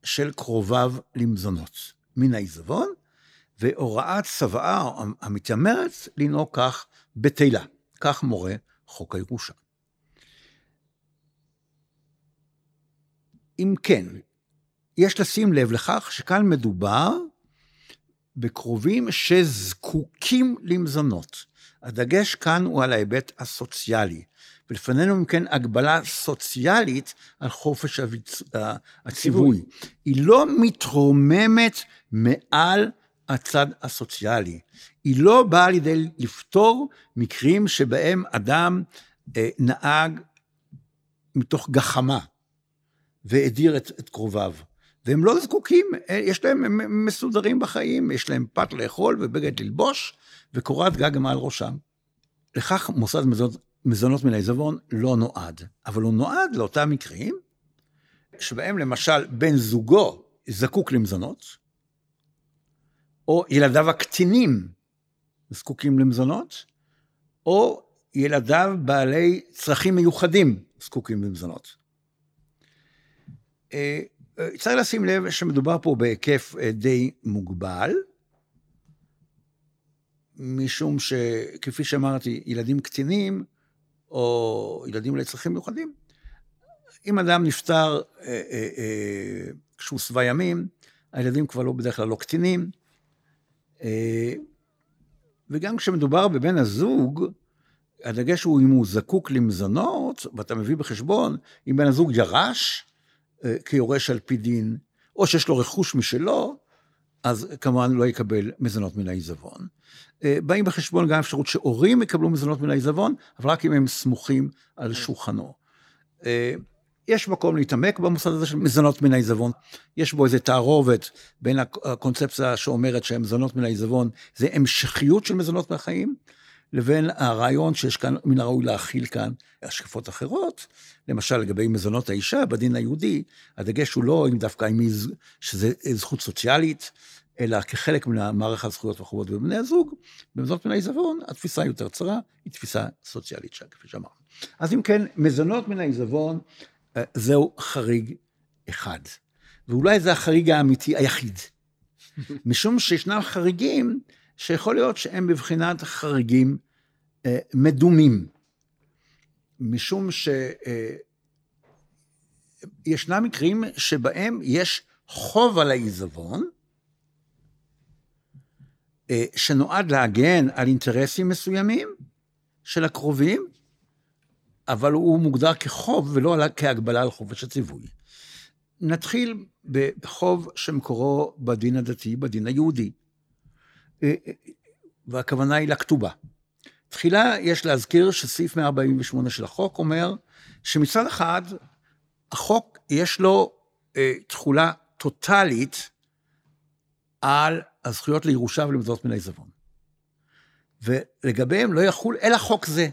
S3: של קרוביו למזונות מן העיזבון, והוראת צוואה המתיימרת לנהוג כך בתהילה. כך מורה חוק הירושה. אם כן, יש לשים לב לכך שכאן מדובר בקרובים שזקוקים למזונות. הדגש כאן הוא על ההיבט הסוציאלי, ולפנינו אם כן הגבלה סוציאלית על חופש הציווי. היא לא מתרוממת מעל הצד הסוציאלי. היא לא באה לידי לפתור מקרים שבהם אדם אה, נהג מתוך גחמה והדיר את, את קרוביו. והם לא זקוקים, אה, יש להם, הם מסודרים בחיים, יש להם פת לאכול ובגד ללבוש וקורת גג מעל ראשם. לכך מוסד מזונות, מזונות מן העיזבון לא נועד, אבל הוא נועד לאותם מקרים שבהם למשל בן זוגו זקוק למזונות, או ילדיו הקטינים זקוקים למזונות, או ילדיו בעלי צרכים מיוחדים זקוקים למזונות. אה, אה, צריך לשים לב שמדובר פה בהיקף אה, די מוגבל, משום שכפי שאמרתי, ילדים קטינים או ילדים לצרכים מיוחדים, אם אדם נפטר כשהוא שבע ימים, הילדים כבר לא בדרך כלל לא קטינים, אה, וגם כשמדובר בבן הזוג, הדגש הוא אם הוא זקוק למזונות, ואתה מביא בחשבון, אם בן הזוג ירש אה, כיורש על פי דין, או שיש לו רכוש משלו, אז כמובן לא יקבל מזונות מן העיזבון. אה, באים בחשבון גם אפשרות שהורים יקבלו מזונות מן העיזבון, אבל רק אם הם סמוכים על שולחנו. יש מקום להתעמק במוסד הזה של מזונות מן העיזבון. יש בו איזו תערובת בין הקונספציה שאומרת שמזונות מן העיזבון זה המשכיות של מזונות מהחיים, לבין הרעיון שיש כאן, מן הראוי להכיל כאן השקפות אחרות. למשל, לגבי מזונות האישה בדין היהודי, הדגש הוא לא אם דווקא אם היא, שזה זכות סוציאלית, אלא כחלק ממערך הזכויות והחובות בבני הזוג, במזונות מן העיזבון, התפיסה יותר צרה, היא תפיסה סוציאלית, כפי שאמרנו. אז אם כן, מזונות מן העיזבון אה, זהו חריג אחד. ואולי זה החריג האמיתי היחיד. (laughs) משום שישנם חריגים שיכול להיות שהם בבחינת חריגים אה, מדומים. משום שישנם אה, מקרים שבהם יש חוב על העיזבון, אה, שנועד להגן על אינטרסים מסוימים של הקרובים, אבל הוא מוגדר כחוב ולא כהגבלה על חופש הציווי. נתחיל בחוב שמקורו בדין הדתי, בדין היהודי, והכוונה היא לכתובה. תחילה יש להזכיר שסעיף 148 של החוק אומר שמצד אחד, החוק יש לו אה, תכולה טוטאלית על הזכויות לירושה ולמזונות מן העיזבון. ולגביהם לא יחול אלא חוק זה.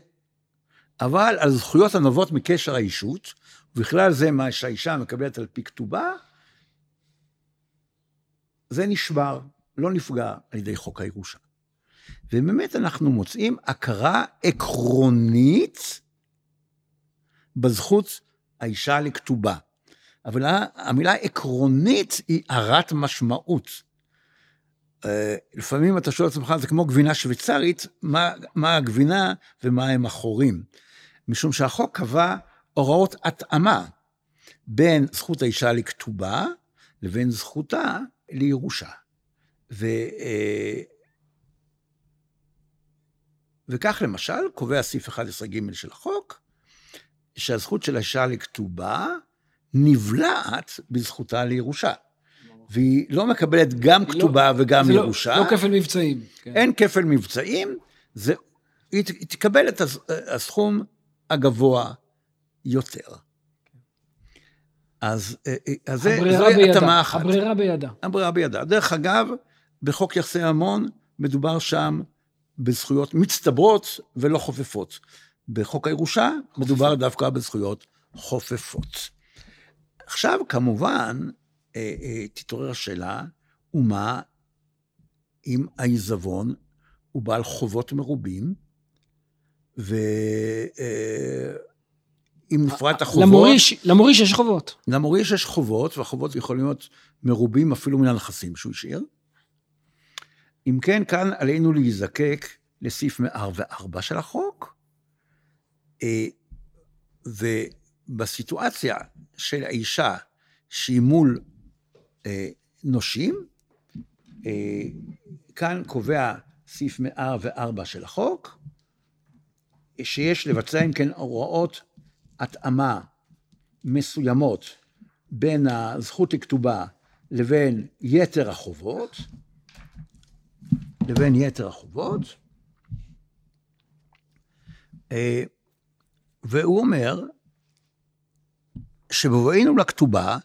S3: אבל על זכויות הנובעות מקשר האישות, ובכלל זה מה שהאישה מקבלת על פי כתובה, זה נשבר, לא נפגע על ידי חוק הירושה. ובאמת אנחנו מוצאים הכרה עקרונית בזכות האישה לכתובה. אבל המילה עקרונית היא הרת משמעות. אה, לפעמים אתה שואל את עצמך, זה כמו גבינה שוויצרית, מה, מה הגבינה ומה הם החורים. משום שהחוק קבע הוראות התאמה בין זכות האישה לכתובה לבין זכותה לירושה. ו, אה, וכך למשל קובע סעיף 11ג של החוק, שהזכות של האישה לכתובה נבלעת בזכותה לירושה. והיא לא מקבלת גם לא- כתובה לא, וגם לא- ירושה.
S2: לא, לא כפל מבצעים.
S3: כן. אין כפל מבצעים, זה, היא, היא תקבל את הסכום הגבוה יותר. אז, אה, אה, אז זה, זוהי התאמה אחת.
S2: הברירה בידה.
S3: הברירה בידה. דרך אגב, בחוק יחסי ממון מדובר שם בזכויות מצטברות ולא חופפות. בחוק הירושה מדובר דווקא בזכויות חופפות. עכשיו, כמובן, אה, תתעורר השאלה, ומה אם העיזבון הוא בעל חובות מרובים, אם נפרט את החובות...
S2: למוריש, למוריש יש חובות.
S3: למוריש יש חובות, והחובות יכולים להיות מרובים אפילו מן הנכסים שהוא השאיר. אם כן, כאן עלינו להיזקק לסעיף 104 של החוק, אה, ובסיטואציה של האישה שהיא מול אה, נושים, אה, כאן קובע סעיף 104 של החוק, שיש לבצע אם כן הוראות התאמה מסוימות בין הזכות לכתובה לבין יתר החובות, לבין יתר החובות, אה, והוא אומר שבבואנו לכתובה,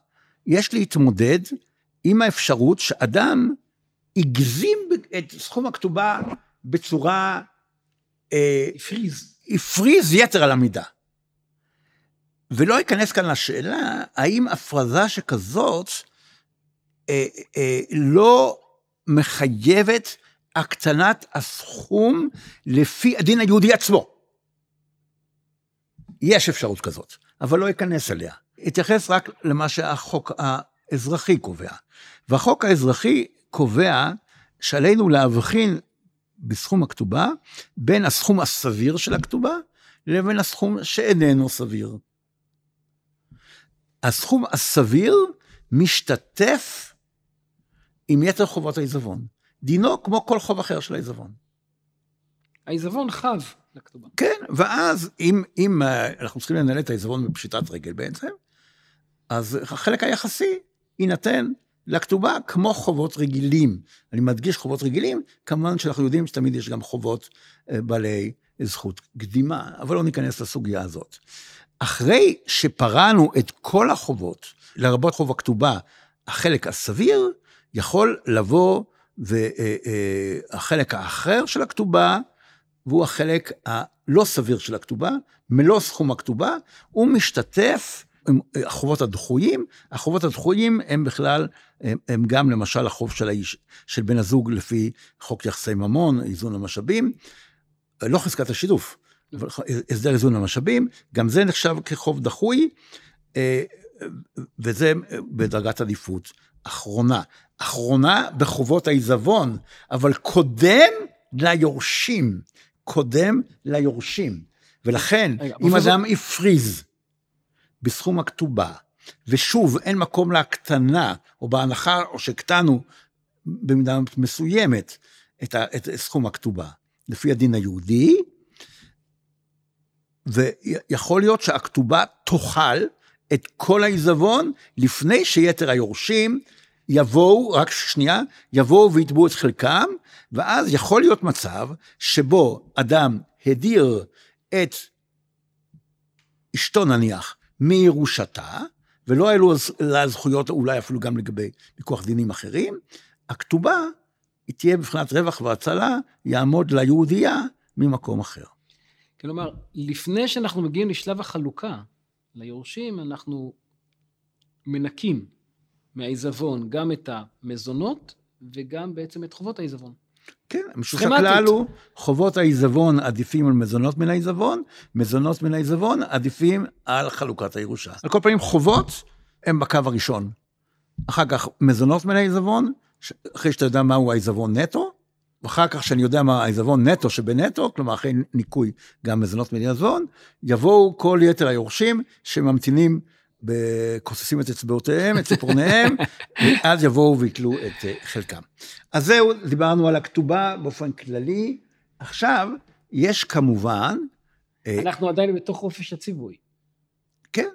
S3: יש להתמודד עם האפשרות שאדם הגזים את סכום הכתובה בצורה...
S2: אה, הפריז.
S3: הפריז יתר על המידה. ולא אכנס כאן לשאלה, האם הפרזה שכזאת אה, אה, לא מחייבת הקטנת הסכום לפי הדין היהודי עצמו. יש אפשרות כזאת, אבל לא אכנס אליה. אתייחס רק למה שהחוק האזרחי קובע. והחוק האזרחי קובע שעלינו להבחין בסכום הכתובה בין הסכום הסביר של הכתובה לבין הסכום שאיננו סביר. הסכום הסביר משתתף עם יתר חובות העיזבון. דינו כמו כל חוב אחר של העיזבון.
S2: העיזבון חב לכתובה.
S3: כן, ואז אם, אם אה, אנחנו צריכים לנהל את העיזבון בפשיטת רגל בעצם, אז החלק היחסי יינתן לכתובה כמו חובות רגילים. אני מדגיש חובות רגילים, כמובן שאנחנו יודעים שתמיד יש גם חובות אה, בעלי זכות קדימה, אבל לא ניכנס לסוגיה הזאת. אחרי שפרענו את כל החובות, לרבות חוב הכתובה, החלק הסביר, יכול לבוא והחלק האחר של הכתובה, והוא החלק הלא סביר של הכתובה, מלוא סכום הכתובה, הוא משתתף עם החובות הדחויים, החובות הדחויים הם בכלל, הם, הם גם למשל החוב של האיש, של בן הזוג לפי חוק יחסי ממון, איזון המשאבים, לא חזקת השיתוף, אבל הסדר איזון המשאבים, גם זה נחשב כחוב דחוי, אה, וזה בדרגת עדיפות אחרונה. אחרונה בחובות העיזבון, אבל קודם ליורשים, קודם ליורשים. ולכן, אם אדם הפריז בסכום הכתובה, ושוב, אין מקום להקטנה, או בהנחה, או שהקטנו במידה מסוימת את, ה, את סכום הכתובה, לפי הדין היהודי, ויכול להיות שהכתובה תאכל את כל העיזבון לפני שיתר היורשים יבואו, רק שנייה, יבואו ויתבעו את חלקם, ואז יכול להיות מצב שבו אדם הדיר את אשתו נניח מירושתה, ולא היו לה זכויות אולי אפילו גם לגבי ויכוח דינים אחרים, הכתובה היא תהיה בבחינת רווח והצלה, יעמוד ליהודייה ממקום אחר.
S2: כלומר, לפני שאנחנו מגיעים לשלב החלוקה ליורשים, אנחנו מנקים מהעיזבון גם את המזונות וגם בעצם את חובות העיזבון.
S3: כן, המשוך הכלל הוא חובות העיזבון עדיפים על מזונות מן העיזבון, מזונות מן העיזבון עדיפים על חלוקת הירושה. על כל פנים, חובות הם בקו הראשון. אחר כך מזונות מן העיזבון, אחרי שאתה יודע מהו העיזבון נטו, ואחר כך שאני יודע מה העיזבון נטו שבנטו, כלומר אחרי ניקוי גם מזונות מן העיזבון, יבואו כל יתר היורשים שממתינים כוססים את אצבעותיהם, את ציפורניהם, ואז יבואו ויתלו את אה, חלקם. אז זהו, דיברנו על הכתובה באופן כללי. עכשיו, יש כמובן...
S2: אה, אנחנו עדיין בתוך חופש הציווי.
S3: כן,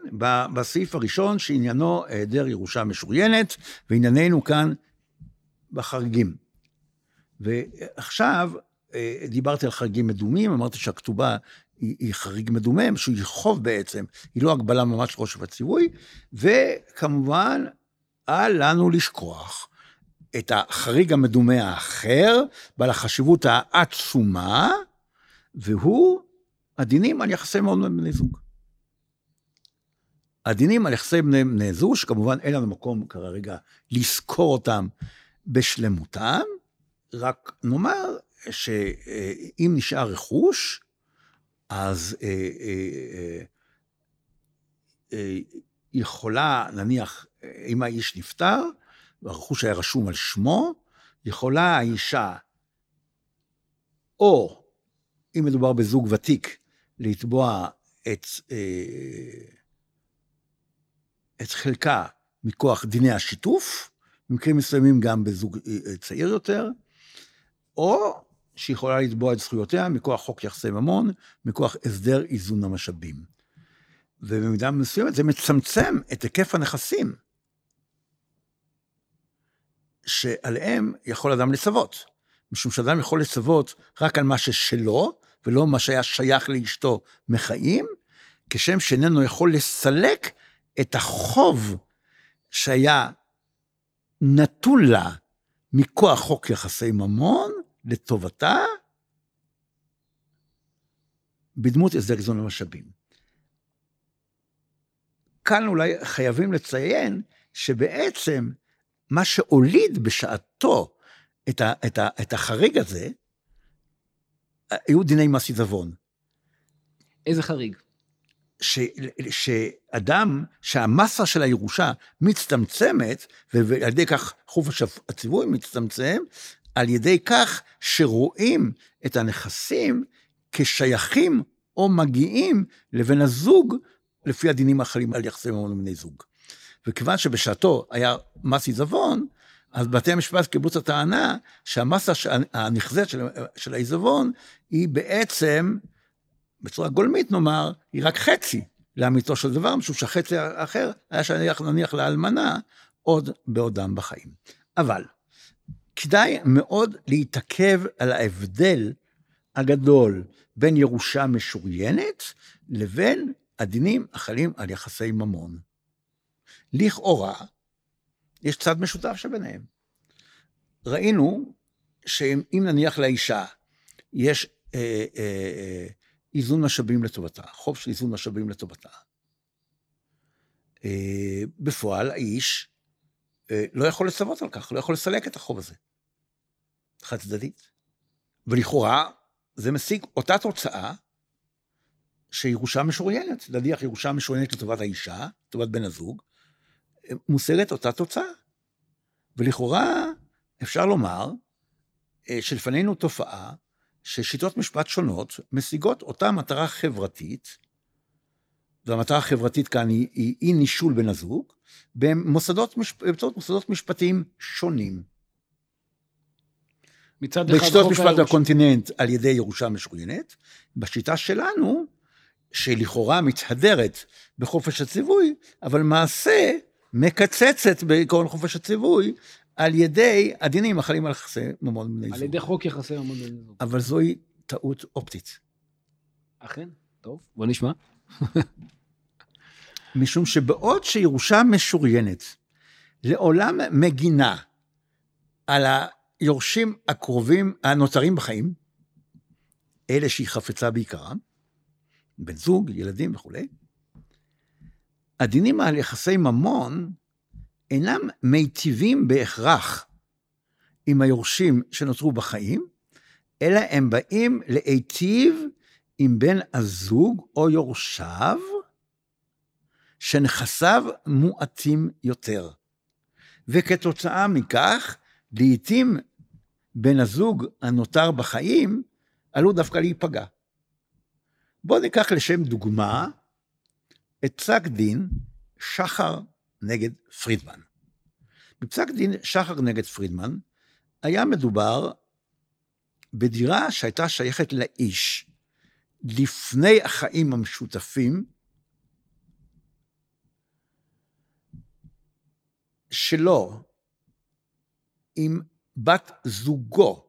S3: בסעיף הראשון שעניינו היעדר ירושה משוריינת, וענייננו כאן בחריגים. ועכשיו, אה, דיברתי על חריגים מדומים, אמרתי שהכתובה היא, היא חריג מדומם, שהיא חוב בעצם, היא לא הגבלה ממש ראש הציווי, וכמובן, אל לנו לשכוח את החריג המדומה האחר, בעל החשיבות העצומה, והוא הדינים על יחסי מאוד בני זוג. הדינים על יחסי בני, בני זוג, שכמובן אין לנו מקום כרגע לזכור אותם בשלמותם, רק נאמר שאם נשאר רכוש, אז אה, אה, אה, אה, יכולה, נניח, אם האיש נפטר, והרכוש היה רשום על שמו, יכולה האישה, או, אם מדובר בזוג ותיק, לתבוע את, אה, את חלקה מכוח דיני השיתוף, במקרים מסוימים גם בזוג אה, צעיר יותר, או שיכולה לתבוע את זכויותיה מכוח חוק יחסי ממון, מכוח הסדר איזון המשאבים. ובמידה מסוימת זה מצמצם את היקף הנכסים שעליהם יכול אדם לצוות. משום שאדם יכול לצוות רק על מה ששלו, ולא מה שהיה שייך לאשתו מחיים, כשם שאיננו יכול לסלק את החוב שהיה נתון לה מכוח חוק יחסי ממון לטובתה, בדמות הסדר איזון המשאבים. כאן אולי חייבים לציין שבעצם מה שהוליד בשעתו את, ה, את, ה, את החריג הזה, היו דיני מס עיזבון.
S2: איזה חריג?
S3: ש, שאדם, שהמסה של הירושה מצטמצמת, ועל ידי כך חופש הציווי מצטמצם, על ידי כך שרואים את הנכסים כשייכים או מגיעים לבן הזוג, לפי הדינים החלים על יחסי ממון ובני זוג. וכיוון שבשעתו היה מס עיזבון, אז בתי המשפט קיבלו את הטענה שהמסה הנכזית של, של העיזבון היא בעצם, בצורה גולמית נאמר, היא רק חצי לאמיתו של דבר, משום שהחצי האחר היה שייך נניח לאלמנה עוד בעודם בחיים. אבל כדאי מאוד להתעכב על ההבדל הגדול בין ירושה משוריינת לבין הדינים החלים על יחסי ממון. לכאורה, יש צד משותף שביניהם. ראינו שאם נניח לאישה יש אה, אה, אה, איזון משאבים לטובתה, חוב של איזון משאבים לטובתה, אה, בפועל האיש לא יכול לצוות על כך, לא יכול לסלק את החוב הזה. חד צדדית. ולכאורה זה משיג אותה תוצאה שירושה משוריינת, נניח ירושה משוריינת לטובת האישה, לטובת בן הזוג, מושגת אותה תוצאה. ולכאורה אפשר לומר אה, שלפנינו תופעה ששיטות משפט שונות משיגות אותה מטרה חברתית, והמטרה החברתית כאן היא אי נישול בן הזוג, במוסדות, באמצעות מוסדות משפטיים שונים.
S2: מצד אחד
S3: בשיטות משפט בקונטיננט על ידי ירושה משוריינת, בשיטה שלנו, שלכאורה מתהדרת בחופש הציווי, אבל מעשה מקצצת בעקרון חופש הציווי על ידי הדינים החלים על יחסי ממון בני זוג.
S2: על ידי חוק יחסי ממון בני זוג.
S3: אבל זוהי טעות אופטית.
S2: אכן, טוב, בוא נשמע. (laughs)
S3: משום שבעוד שירושה משוריינת לעולם מגינה על היורשים הקרובים, הנותרים בחיים, אלה שהיא חפצה בעיקרם, בן זוג, ילדים וכולי, הדינים על יחסי ממון אינם מיטיבים בהכרח עם היורשים שנותרו בחיים, אלא הם באים להיטיב עם בן הזוג או יורשיו, שנכסיו מועטים יותר. וכתוצאה מכך, לעתים בן הזוג הנותר בחיים עלול דווקא להיפגע. בואו ניקח לשם דוגמה את פסק דין שחר נגד פרידמן. בפסק דין שחר נגד פרידמן היה מדובר בדירה שהייתה שייכת לאיש לפני החיים המשותפים שלו עם בת זוגו,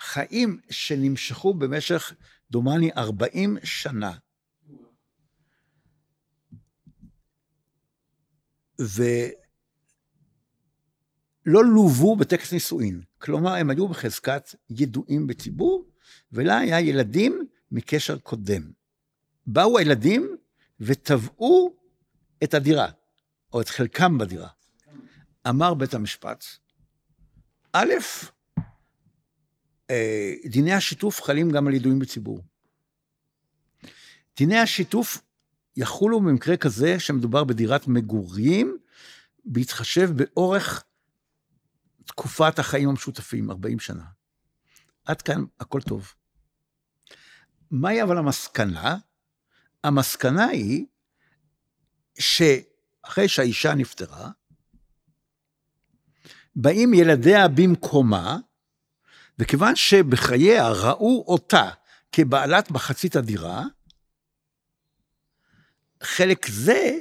S3: חיים שנמשכו במשך, דומני, 40 שנה. ולא לוו בטקס נישואין. כלומר, הם היו בחזקת ידועים בציבור, ולה היה ילדים מקשר קודם. באו הילדים ותבעו את הדירה, או את חלקם בדירה. אמר בית המשפט, א', אה, דיני השיתוף חלים גם על ידועים בציבור. דיני השיתוף יחולו במקרה כזה שמדובר בדירת מגורים, בהתחשב באורך תקופת החיים המשותפים, 40 שנה. עד כאן הכל טוב. מהי אבל המסקנה? המסקנה היא שאחרי שהאישה נפטרה, באים ילדיה במקומה, וכיוון שבחייה ראו אותה כבעלת מחצית הדירה, חלק זה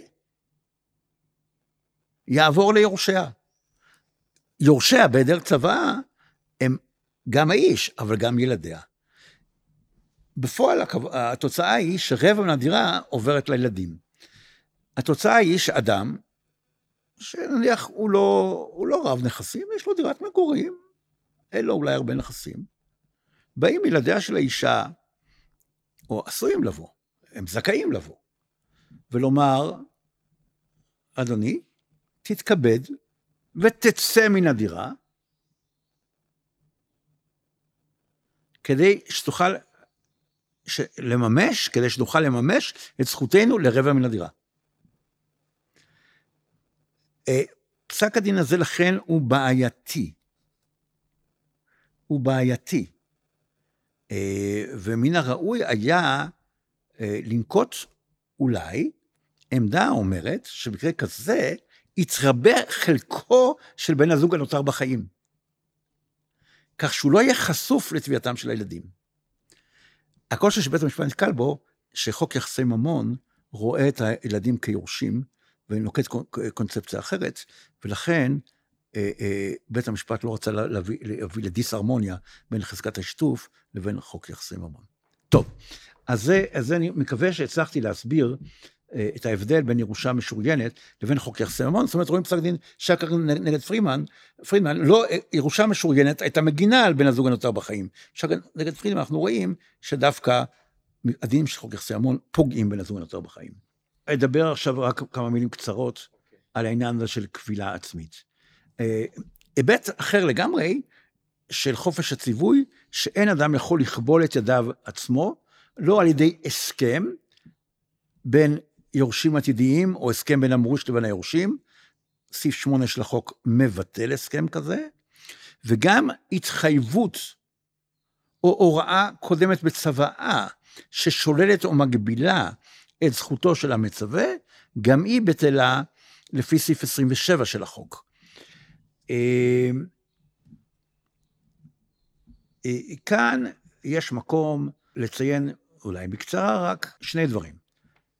S3: יעבור ליורשיה. יורשיה בהיעדר צוואה הם גם האיש, אבל גם ילדיה. בפועל התוצאה היא שרבע מהדירה עוברת לילדים. התוצאה היא שאדם, שנניח הוא לא, הוא לא רב נכסים, יש לו דירת מגורים, אין לו אולי הרבה נכסים, באים ילדיה של האישה, או עשויים לבוא, הם זכאים לבוא, ולומר, אדוני, תתכבד ותצא מן הדירה, כדי שתוכל לממש, כדי שנוכל לממש את זכותנו לרבע מן הדירה. אה, פסק הדין הזה לכן הוא בעייתי. הוא בעייתי. אה, ומן הראוי היה אה, לנקוט אולי עמדה אומרת שבמקרה כזה יתרבה חלקו של בן הזוג הנותר בחיים. כך שהוא לא יהיה חשוף לתביעתם של הילדים. הקושי שבית המשפט נתקל בו, שחוק יחסי ממון רואה את הילדים כיורשים, ונוקט קונספציה אחרת, ולכן אה, אה, בית המשפט לא רצה להביא, להביא לדיסהרמוניה בין חזקת השיתוף לבין חוק יחסי ממון. טוב, אז זה, אז זה אני מקווה שהצלחתי להסביר אה, את ההבדל בין ירושה משוריינת לבין חוק יחסי ממון. זאת אומרת, רואים פסק דין שקר נגד פרימן, פרידמן, לא, ירושה משוריינת הייתה מגינה על בן הזוג הנותר בחיים. שקר נגד פרידמן, אנחנו רואים שדווקא הדינים של חוק יחסי ממון פוגעים בן הזוג הנותר בחיים. אדבר עכשיו רק כמה מילים קצרות על העניין הזה של קבילה עצמית. אה, היבט אחר לגמרי של חופש הציווי, שאין אדם יכול לכבול את ידיו עצמו, לא על ידי הסכם בין יורשים עתידיים, או הסכם בין המוריש לבין היורשים. סעיף 8 של החוק מבטל הסכם כזה, וגם התחייבות או הוראה קודמת בצוואה ששוללת או מגבילה את זכותו של המצווה, גם היא בטלה לפי סעיף 27 של החוק. אה, אה, כאן יש מקום לציין, אולי בקצרה רק, שני דברים.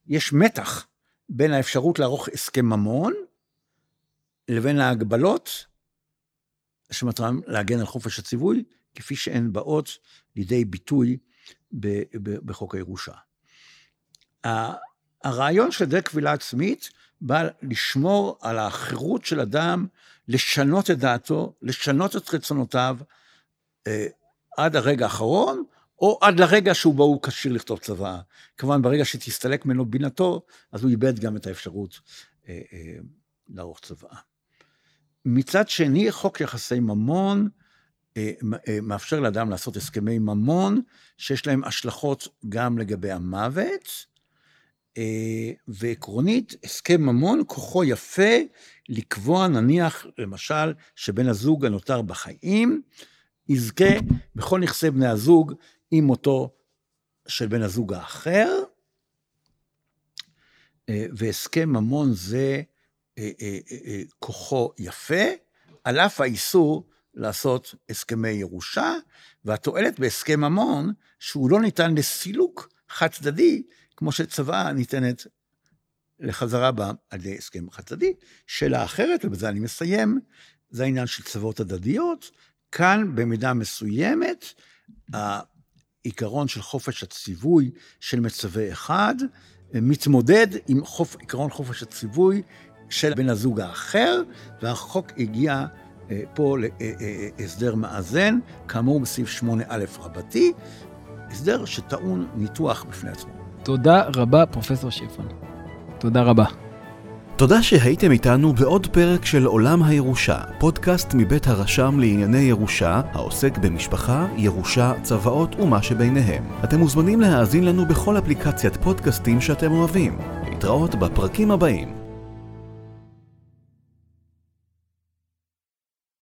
S3: יש מתח בין האפשרות לערוך הסכם ממון לבין ההגבלות שמטרם להגן על חופש הציווי, כפי שהן באות לידי ביטוי בחוק הירושה. הרעיון של דרך קבילה עצמית בא לשמור על החירות של אדם לשנות את דעתו, לשנות את רצונותיו אה, עד הרגע האחרון, או עד לרגע שהוא בו הוא כשיר לכתוב צוואה. כמובן, ברגע שתסתלק ממנו בינתו, אז הוא איבד גם את האפשרות אה, אה, לערוך צוואה. מצד שני, חוק יחסי ממון אה, אה, מאפשר לאדם לעשות הסכמי ממון, שיש להם השלכות גם לגבי המוות, ועקרונית, הסכם ממון, כוחו יפה לקבוע, נניח, למשל, שבן הזוג הנותר בחיים, יזכה בכל נכסי בני הזוג עם מותו של בן הזוג האחר, אה, והסכם ממון זה אה, כוחו יפה, על אף האיסור לעשות הסכמי ירושה, והתועלת בהסכם ממון, שהוא לא ניתן לסילוק חד צדדי, כמו שצוואה ניתנת לחזרה בה על ידי הסכם חד צדדי. שאלה אחרת, ובזה אני מסיים, זה העניין של צוואות הדדיות. כאן, במידה מסוימת, העיקרון של חופש הציווי של מצווה אחד, מתמודד עם חופ... עיקרון חופש הציווי של בן הזוג האחר, והחוק הגיע אה, פה להסדר אה, אה, מאזן, כאמור בסעיף 8א רבתי, הסדר שטעון ניתוח בפני עצמו.
S2: תודה רבה, פרופסור שפן. תודה רבה.
S1: תודה שהייתם איתנו בעוד פרק של עולם הירושה, פודקאסט מבית הרשם לענייני ירושה, העוסק במשפחה, ירושה, צוואות ומה שביניהם. אתם מוזמנים להאזין לנו בכל אפליקציית פודקאסטים שאתם אוהבים. להתראות בפרקים הבאים.